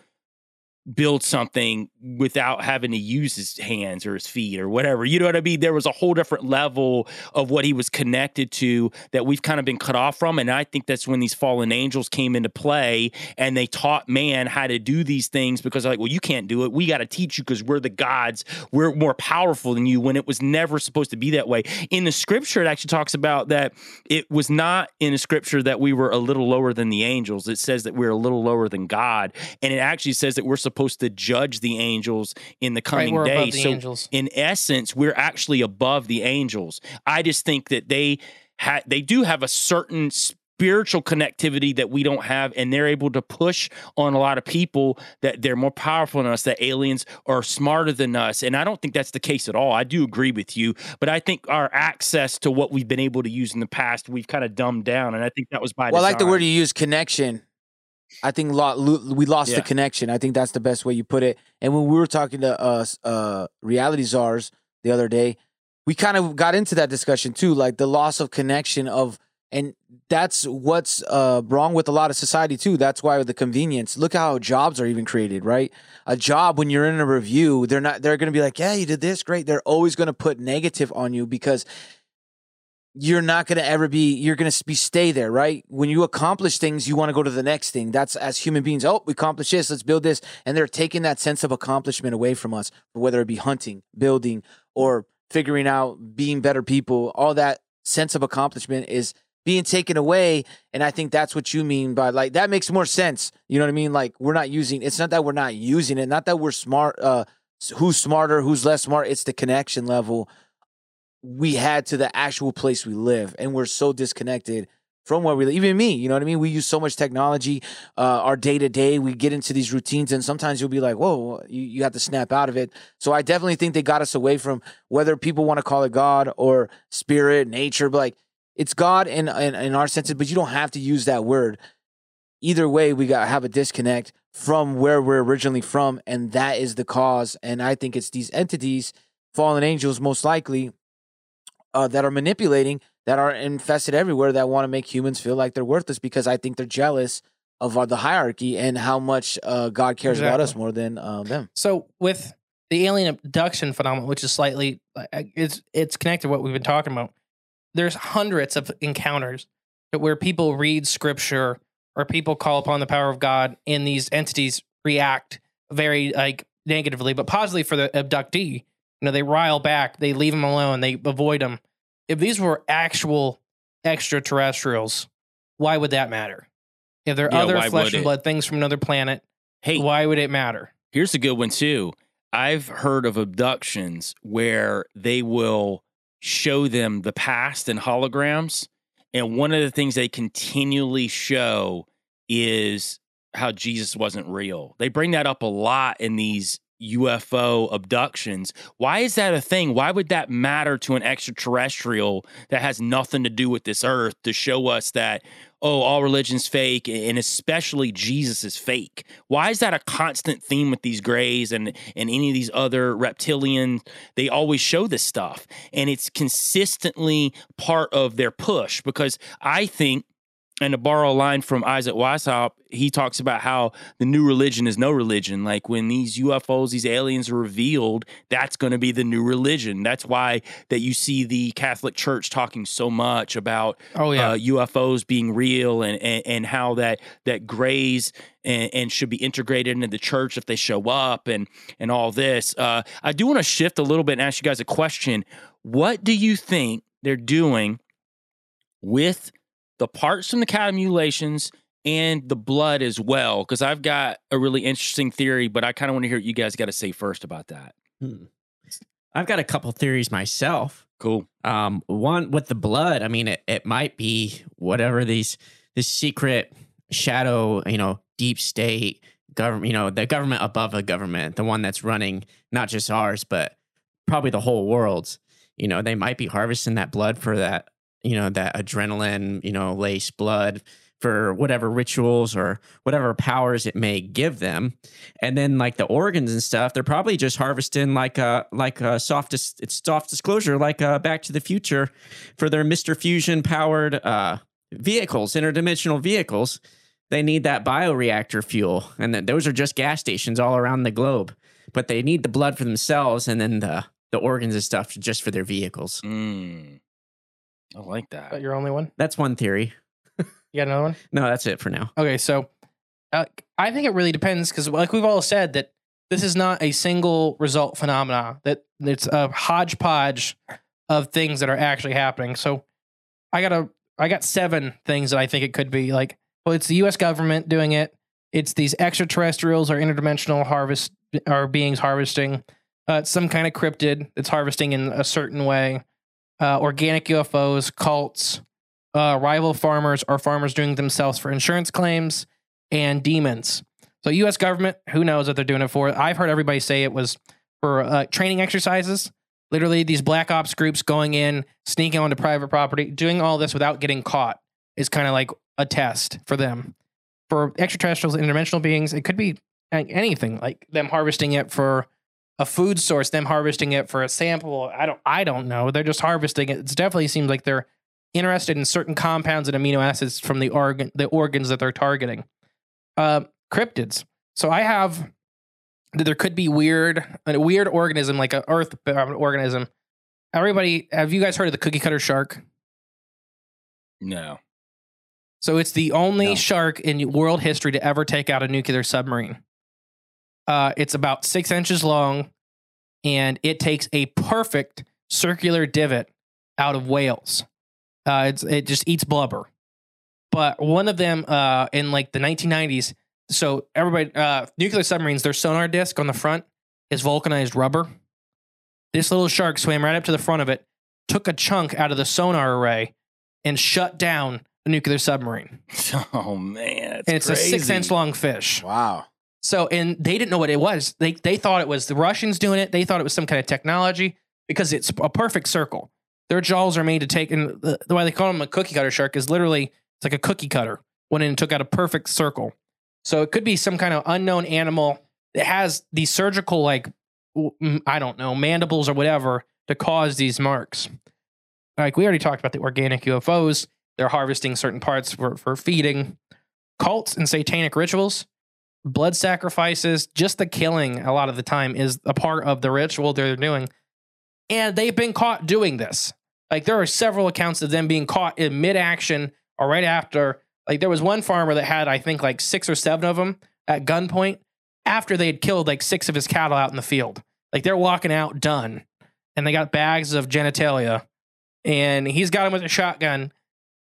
build something without having to use his hands or his feet or whatever. You know what I mean? There was a whole different level of what he was connected to that we've kind of been cut off from. And I think that's when these fallen angels came into play and they taught man how to do these things because, they're like, well, you can't do it. We got to teach you because we're the gods. We're more powerful than you when it was never supposed to be that way. In the scripture, it actually talks about that it was not in the scripture that we were a little lower than the angels. It says that we're a little lower than God. And it actually says that we're supposed to judge the angels in the coming we're above days. the so angels. in essence, we're actually above the angels. I just think that they ha- they do have a certain spiritual connectivity that we don't have, and they're able to push on a lot of people that they're more powerful than us, that aliens are smarter than us. And I don't think that's the case at all. I do agree with you, but I think our access to what we've been able to use in the past, we've kind of dumbed down, and I think that was by the Well, I like the word you use, connection. I think lo- lo- we lost Yeah. the connection. I think that's the best way you put it. And when we were talking to uh, uh, reality czars the other day, we kind of got into that discussion too, like the loss of connection of, and that's what's uh, wrong with a lot of society too. That's why the convenience. Look how jobs are even created, right? A job when you're in a review, they're not. They're going to be like, "Yeah, you did this, great." They're always going to put negative on you because you're not going to ever be you're going to be stay there right? When you accomplish things you want to go to the next thing. That's as human beings oh we accomplished this let's build this. And they're taking that sense of accomplishment away from us whether it be hunting building or figuring out being better people. All that sense of accomplishment is being taken away and i think that's what you mean by like that makes more sense. You know what i mean? Like we're not using it's not that we're not using it not that we're smart uh who's smarter who's less smart it's the connection level we had to the actual place we live and we're so disconnected from where we live even me you know what i mean? We use so much technology uh, our day to day we get into these routines and sometimes you'll be like whoa you, you have to snap out of it. So i definitely think they got us away from whether people want to call it god or spirit nature but like it's god in, in in our senses but you don't have to use that word. Either way we got have a disconnect from where we're originally from and that is the cause and i think it's these entities fallen angels most likely uh, that are manipulating, that are infested everywhere, that want to make humans feel like they're worthless because I think they're jealous of uh, the hierarchy and how much uh, God cares about us more than uh, them. So with the alien abduction phenomenon, which is slightly it's it's connected to what we've been talking about. There's hundreds of encounters where people read scripture or people call upon the power of God, and these entities react very like negatively, but positively for the abductee. You know, they rile back, they leave them alone, they avoid them. If these were actual extraterrestrials, why would that matter? If they're Yeah, other flesh and blood things from another planet, Hey, why would it matter? Here's a good one too. I've heard of abductions where they will show them the past in holograms. And one of the things they continually show is how Jesus wasn't real. They bring that up a lot in these UFO abductions. Why is that a thing? Why would that matter to an extraterrestrial that has nothing to do with this earth to show us that, oh, all religion's fake and especially Jesus is fake? Why is that a constant theme with these grays and, and any of these other reptilian? They always show this stuff and it's consistently part of their push because I think and to borrow a line from Isaac Weishaupt, he talks about how the new religion is no religion. Like when these UFOs, these aliens are revealed, that's going to be the new religion. That's why that you see the Catholic Church talking so much about Oh yeah. uh, UFOs being real and, and and how that that grays and, and should be integrated into the church if they show up and and all this. Uh, I do want to shift a little bit and ask you guys a question. What do you think they're doing with the parts from the cattle mutilations and the blood as well? Because I've got a really interesting theory, but I kind of want to hear what you guys got to say first about that. Hmm. I've got a couple theories myself. Cool. Um, one with the blood. I mean, it, it might be whatever these this secret shadow, you know, deep state government, you know, the government above the government, the one that's running not just ours, but probably the whole world's. You know, they might be harvesting that blood for that, you know, that adrenaline, you know, lace blood for whatever rituals or whatever powers it may give them. And then like the organs and stuff, they're probably just harvesting like a like a soft dis- it's soft disclosure, like uh Back to the Future for their Mr. Fusion powered uh vehicles, interdimensional vehicles they need that bioreactor fuel, and those are just gas stations all around the globe. But they need the blood for themselves, and then the the organs and stuff just for their vehicles. Mm. I like Is that that. your only one? That's one theory. You got another one? No, that's it for now. Okay, so uh, I think it really depends because, like we've all said, that this is not a single result phenomena. That it's a hodgepodge of things that are actually happening. So I got a, I got seven things that I think it could be. Like, well, it's the U.S. government doing it. It's these extraterrestrials or interdimensional harvest or beings harvesting. Uh, it's some kind of cryptid that's harvesting in a certain way. Uh, organic UFOs, cults, uh, rival farmers or farmers doing themselves for insurance claims, and demons. So, U.S. government, who knows what they're doing it for? I've heard everybody say it was for uh, training exercises. Literally, these black ops groups going in, sneaking onto private property, doing all this without getting caught is kind of like a test for them. For extraterrestrials, interdimensional beings, it could be anything like them harvesting it for a food source, them harvesting it for a sample. I don't, I don't know. They're just harvesting it. It definitely seems like they're interested in certain compounds and amino acids from the organ the organs that they're targeting. Uh, cryptids. So I have that there could be weird a weird organism like an earth organism. Everybody, have you guys heard of the cookie cutter shark? No. So it's the only No. shark in world history to ever take out a nuclear submarine. Uh, it's about six inches long, and it takes a perfect circular divot out of whales. Uh, it's, it just eats blubber. But one of them uh, in like the 1990s, so everybody, uh, nuclear submarines, their sonar disc on the front is vulcanized rubber. This little shark swam right up to the front of it, took a chunk out of the sonar array, and shut down a nuclear submarine. Oh man, it's and it's crazy. a six inch long fish. Wow. So, and they didn't know what it was. They they thought it was the Russians doing it. They thought it was some kind of technology because it's a perfect circle. Their jaws are made to take, and the, the way they call them a cookie cutter shark is literally it's like a cookie cutter went in and took out a perfect circle. So it could be some kind of unknown animal that has these surgical like I don't know mandibles or whatever to cause these marks. Like we already talked about the organic UFOs. They're harvesting certain parts for, for feeding. Cults and satanic rituals blood sacrifices, just the killing a lot of the time is a part of the ritual they're doing. And they've been caught doing this. Like there are several accounts of them being caught in mid action or right after. Like there was one farmer that had, I think, like six or seven of them at gunpoint after they had killed like six of his cattle out in the field. Like they're walking out done and they got bags of genitalia and he's got him with a shotgun.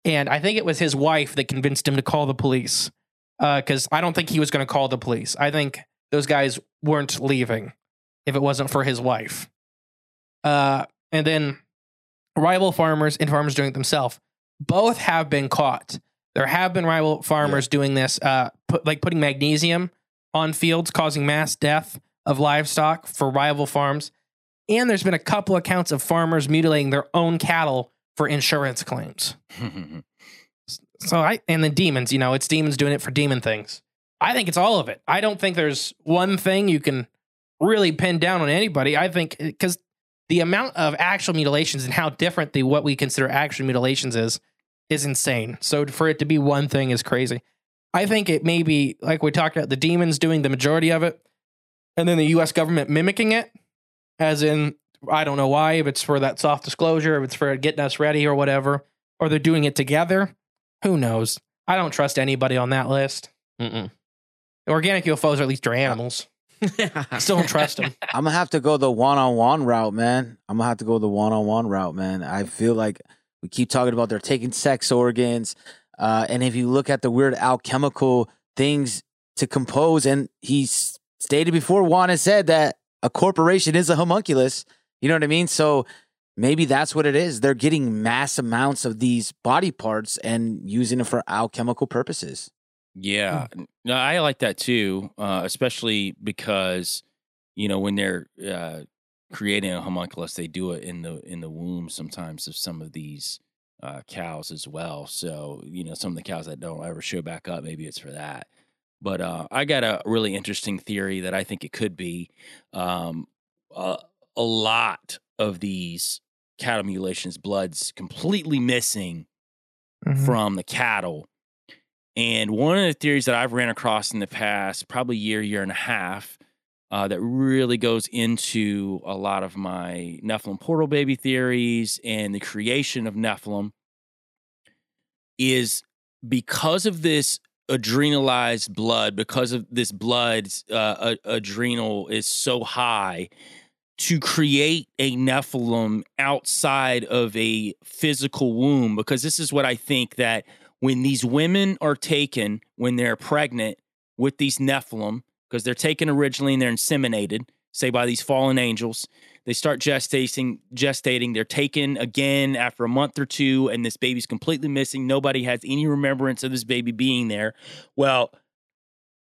And I think it was his wife that convinced him to call the police because I don't think he was going to call the police. I think those guys weren't leaving if it wasn't for his wife. Uh, and then rival farmers and farmers doing it themselves both have been caught. There have been rival farmers doing this, uh, put, like putting magnesium on fields, causing mass death of livestock for rival farms. And there's been a couple accounts of farmers mutilating their own cattle for insurance claims. So I and the demons, you know, it's demons doing it for demon things. I think it's all of it. I don't think there's one thing you can really pin down on anybody. I think eh, because the amount of actual mutilations and how different the what we consider actual mutilations is is insane. So for it to be one thing is crazy. I think it may be like we talked about the demons doing the majority of it, and then the U.S. government mimicking it, as in I don't know why if it's for that soft disclosure, if it's for getting us ready or whatever, or they're doing it together. Who knows? I don't trust anybody on that list. Mm-mm. Organic UFOs are at least are animals. I still don't trust them. I'm gonna have to go the one-on-one route, man. I'm gonna have to go the one-on-one route, man. I feel like we keep talking about they're taking sex organs, uh, and if you look at the weird alchemical things to compose, and he stated before, Juan has said that a corporation is a homunculus. You know what I mean? So maybe that's what it is. They're getting mass amounts of these body parts and using it for alchemical purposes. Yeah, no, I like that too, uh, especially because you know when they're uh, creating a homunculus, they do it in the in the womb sometimes of some of these uh, cows as well. So you know some of the cows that don't ever show back up, maybe it's for that. But uh, I got a really interesting theory that I think it could be um, a, a lot of these cattle mutilations, blood's completely missing Mm-hmm. from the cattle And one of the theories that I've ran across in the past, probably year, year and a half, uh, that really goes into a lot of my Nephilim portal baby theories and the creation of Nephilim is because of this adrenalized blood, because of this blood's uh, adrenal is so high, to create a Nephilim outside of a physical womb, because this is what I think that when these women are taken, when they're pregnant with these Nephilim, because they're taken originally and they're inseminated, say by these fallen angels, they start gestating, gestating. They're taken again after a month or two, and this baby's completely missing. Nobody has any remembrance of this baby being there. Well,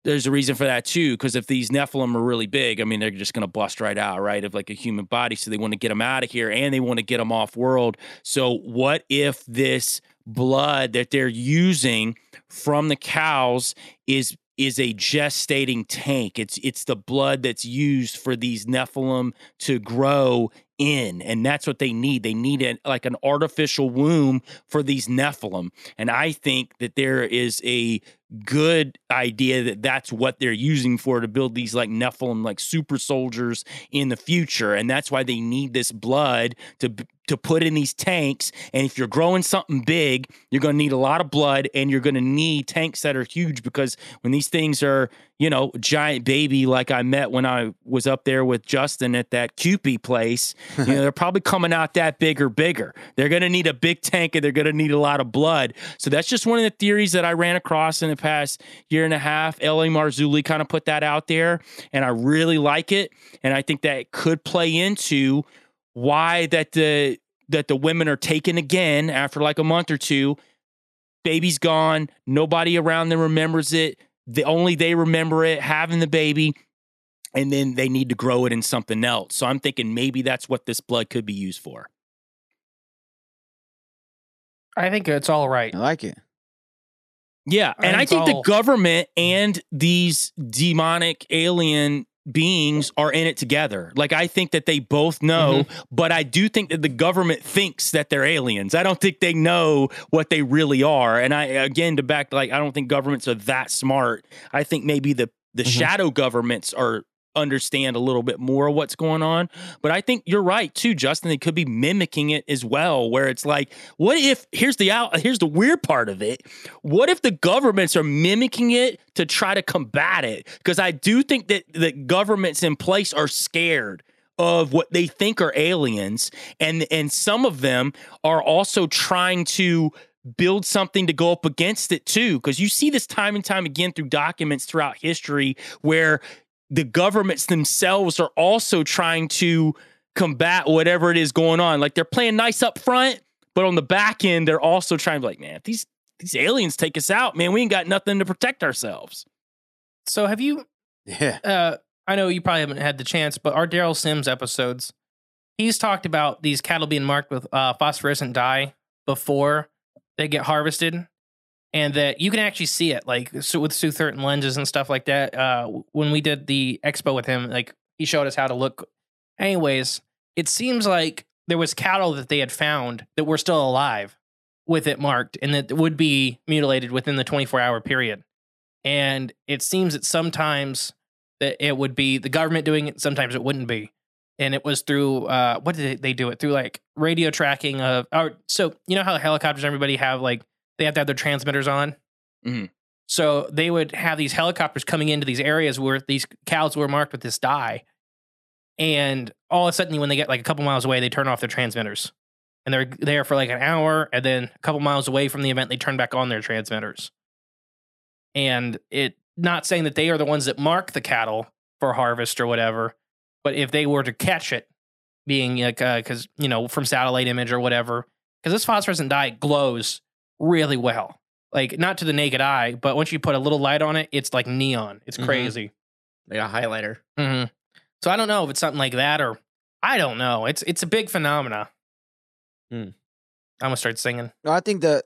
there's a reason for that too, because if these Nephilim are really big, I mean, they're just going to bust right out, right, of like a human body. So they want to get them out of here, and they want to get them off world. So what if this blood that they're using from the cows is is a gestating tank. It's it's the blood that's used for these Nephilim to grow in, and that's what they need. They need an, like an artificial womb for these Nephilim, and I think that there is a good idea that that's what they're using for to build these like Nephilim like super soldiers in the future, and that's why they need this blood to to put in these tanks. And if you're growing something big, you're going to need a lot of blood, and you're going to need tanks that are huge because when these things are you know giant baby like I met when I was up there with Justin at that Cupid place, you know they're probably coming out that big or bigger. They're going to need a big tank, and they're going to need a lot of blood. So that's just one of the theories that I ran across in the past year and a half. L.A. Marzulli kind of put that out there, and I really like it. And I think that it could play into why that the that the women are taken again after like a month or two. Baby's gone. Nobody around them remembers it. The only they remember it having the baby, and then they need to grow it in something else. So I'm thinking maybe that's what this blood could be used for. I think it's all right. I like it. Yeah, and I think think it's the government and these demonic alien beings are in it together. Like I think that they both know, mm-hmm. but I do think that the government thinks that they're aliens. I don't think they know what they really are. And I again to back like I don't think governments are that smart. I think maybe the the mm-hmm. shadow governments are understand a little bit more of what's going on. But I think you're right too, Justin. They could be mimicking it as well, where it's like, what if here's the out here's the weird part of it. What if the governments are mimicking it to try to combat it? Because I do think that the governments in place are scared of what they think are aliens and and some of them are also trying to build something to go up against it too because you see this time and time again through documents throughout history where the governments themselves are also trying to combat whatever it is going on like they're playing nice up front but on the back end they're also trying to be like man if these these aliens take us out man we ain't got nothing to protect ourselves So have you? Yeah. Uh, I know you probably haven't had the chance, but our Derrel Sims episodes, he's talked about these cattle being marked with uh, phosphorescent dye before they get harvested, and that you can actually see it, like so with Sue Thurton lenses and stuff like that. Uh, when we did the expo with him, like he showed us how to look. Anyways, it seems like there was cattle that they had found that were still alive with it marked, and that would be mutilated within the 24 hour period. And it seems that sometimes that it would be the government doing it, sometimes it wouldn't be. And it was through uh, what did they do it through like radio tracking of or so you know how helicopters everybody have like they have to have their transmitters on. Mhm. So they would have these helicopters coming into these areas where these cows were marked with this dye, and all of a sudden when they get like a couple miles away, they turn off their transmitters, and they're there for like an hour, and then a couple miles away from the event, they turn back on their transmitters and it not saying that they are the ones that mark the cattle for harvest or whatever, but if they were to catch it, being like because you know from satellite image or whatever, because this phosphorescent dye glows really well, like not to the naked eye, but once you put a little light on it, it's like neon. It's Mhm. crazy. Like a highlighter. hmm So I don't know if it's something like that or I don't know. It's it's a big phenomena. Hmm. I'm gonna start singing. No, I think that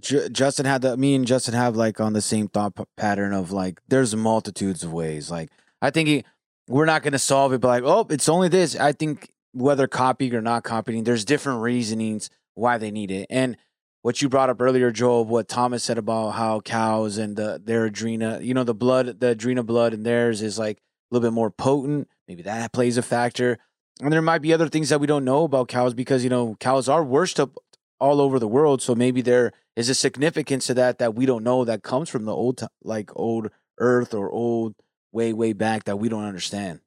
J- Justin had the me and Justin have like on the same thought p- pattern of like there's multitudes of ways. Like I think he, we're not gonna solve it, but like oh it's only this. I think whether copying or not copying, there's different reasonings why they need it. And what you brought up earlier, Joel, what Thomas said about how cows and the, their adrena, you know, the blood, the adrena blood in theirs is like a little bit more potent. Maybe that plays a factor. And there might be other things that we don't know about cows because, you know, cows are worshipped all over the world. So maybe there is a significance to that that we don't know that comes from the old, like old earth or old way, way back that we don't understand.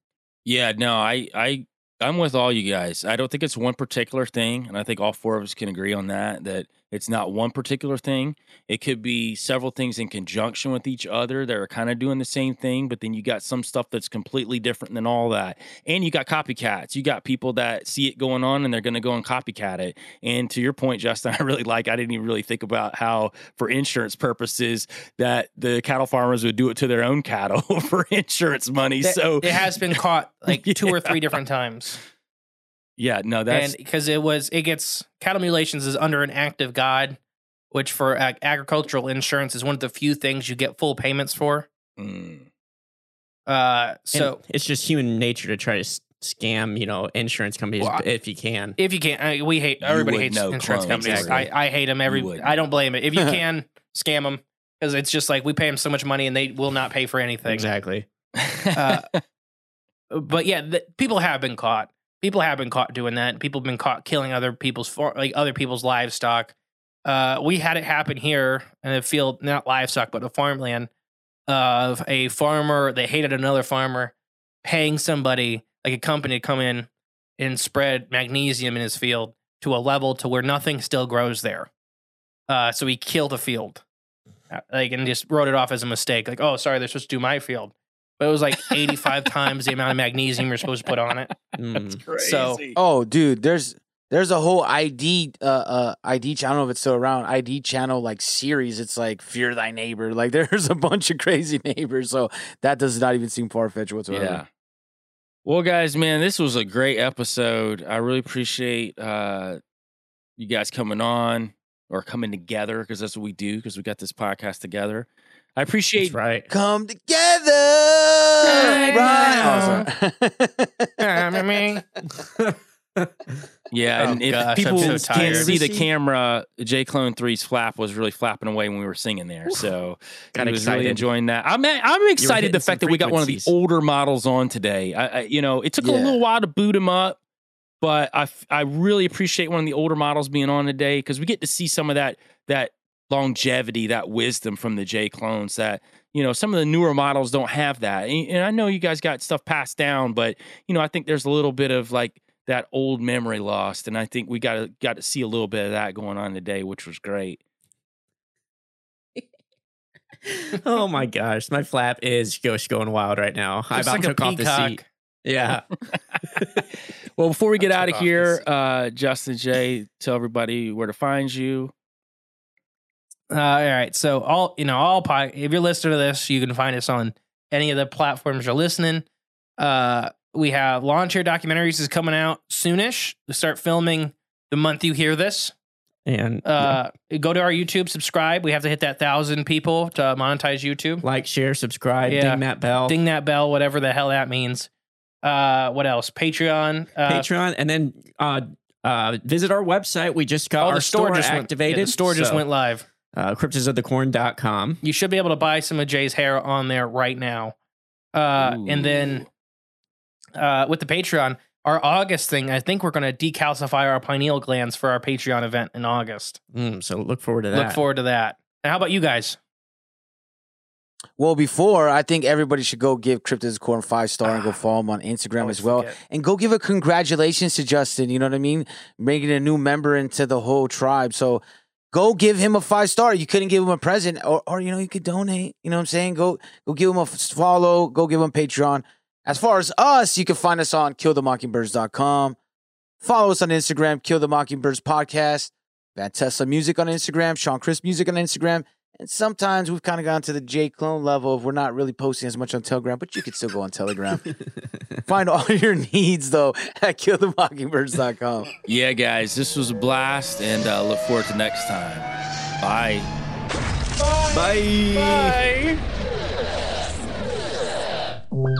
Yeah, no, I, I, I'm with all you guys. I don't think it's one particular thing, and I think all four of us can agree on that. That it's not one particular thing. It could be several things in conjunction with each other that are kind of doing the same thing, but then you got some stuff that's completely different than all that. And you got copycats. You got people that see it going on and they're going to go and copycat it. And to your point, Justin, I really like. I didn't even really think about how, for insurance purposes, that the cattle farmers would do it to their own cattle for insurance money. That- so it has been caught like two or three different times. Yeah, no, that's because it was it gets cattle mutilations is under an act of God, which for ag- agricultural insurance is one of the few things you get full payments for. mm, Uh, And so it's just human nature to try to s- scam, you know, insurance companies Well, I- if you can. if you can't, I, we hate everybody hates insurance clones, companies. exactly. I, I hate them. Every I don't blame it. If you can scam them, because it's just like we pay them so much money and they will not pay for anything. Exactly. Uh, but yeah, the, people have been caught. People have been caught doing that. People have been caught killing other people's like other people's livestock. Uh, we had it happen here in a field, not livestock, but a farmland of a farmer that hated another farmer, paying somebody like a company to come in and spread magnesium in his field to a level to where nothing still grows there. Uh, so he killed a field, Uh, like and just wrote it off as a mistake. Like, oh, sorry, they're supposed to do my field but it was like 85 times the amount of magnesium you're supposed to put on it. Mm. So- Oh, dude, there's there's a whole ID uh uh ID channel. I don't know if it's still around. ID channel like series. It's like fear thy neighbor. Like there's a bunch of crazy neighbors. So that does not even seem far fetched whatsoever. Yeah. Well, guys, man, this was a great episode. I really appreciate uh, you guys coming on or coming together because that's what we do because we got this podcast together. I appreciate That's right. Come together. Right. Sorry. Yeah, Oh, and if gosh, people so can't tired. see the camera, Jay Clone 3's flap was really flapping away when we were singing there. So Got he was really excited. enjoying that. I'm I'm excited the fact that we got one of the older models on today. I, I you know, it took a little while to boot him up, but I I really appreciate one of the older models being on today because we get to see some of that that longevity, that wisdom from the Jay clones that you know some of the newer models don't have that. And, and I know you guys got stuff passed down, but you know I think there's a little bit of like that old memory lost, and I think we got to got to see a little bit of that going on today, which was great. oh my gosh, my flap is just going wild right now. I Looks about like took off the seat. Yeah. Well, before we get out of here, uh, Justin J, tell everybody where to find you. Uh, all right. So all you know, all pi- if you're listening to this, you can find us on any of the platforms you're listening. Uh, we have launch here documentaries is coming out soonish. We start filming the month you hear this. And Uh, go to our YouTube, subscribe. We have to hit that thousand people to monetize YouTube. like, share, subscribe, Yeah. ding that bell. Ding that bell, whatever the hell that means. Uh, what else? Patreon. Uh, Patreon, and then uh, uh, visit our website. We just got Oh, our store, store just activated. Went, yeah, the store just so, went live. Uh, cryptidsofthecorn.com. You should be able to buy some of Jay's hair on there right now. Uh, and then uh, with the Patreon, our August thing, I think we're going to decalcify our pineal glands for our Patreon event in August. Mm, so look forward to that. Look forward to that. And how about you guys? Well, before I think everybody should go give Crypto's Corn five star and go follow him on Instagram as well, forget. and go give a congratulations to Justin. You know what I mean? Making a new member into the whole tribe. So go give him a five star. You couldn't give him a present, or or you know you could donate. You know what I'm saying? Go go give him a follow. Go give him Patreon. As far as us, you can find us on killthemockingbirds.com. Follow us on Instagram, Kill the Mockingbirds Podcast. Van Tesla Music on Instagram, Sean Chris Music on Instagram. And sometimes we've kind of gone to the Jay Clone level of we're not really posting as much on Telegram, but you can still go on Telegram. Find all your needs though at killthemockingbirds.com. Yeah, guys, this was a blast, and uh, look forward to next time. Bye. Bye. Bye.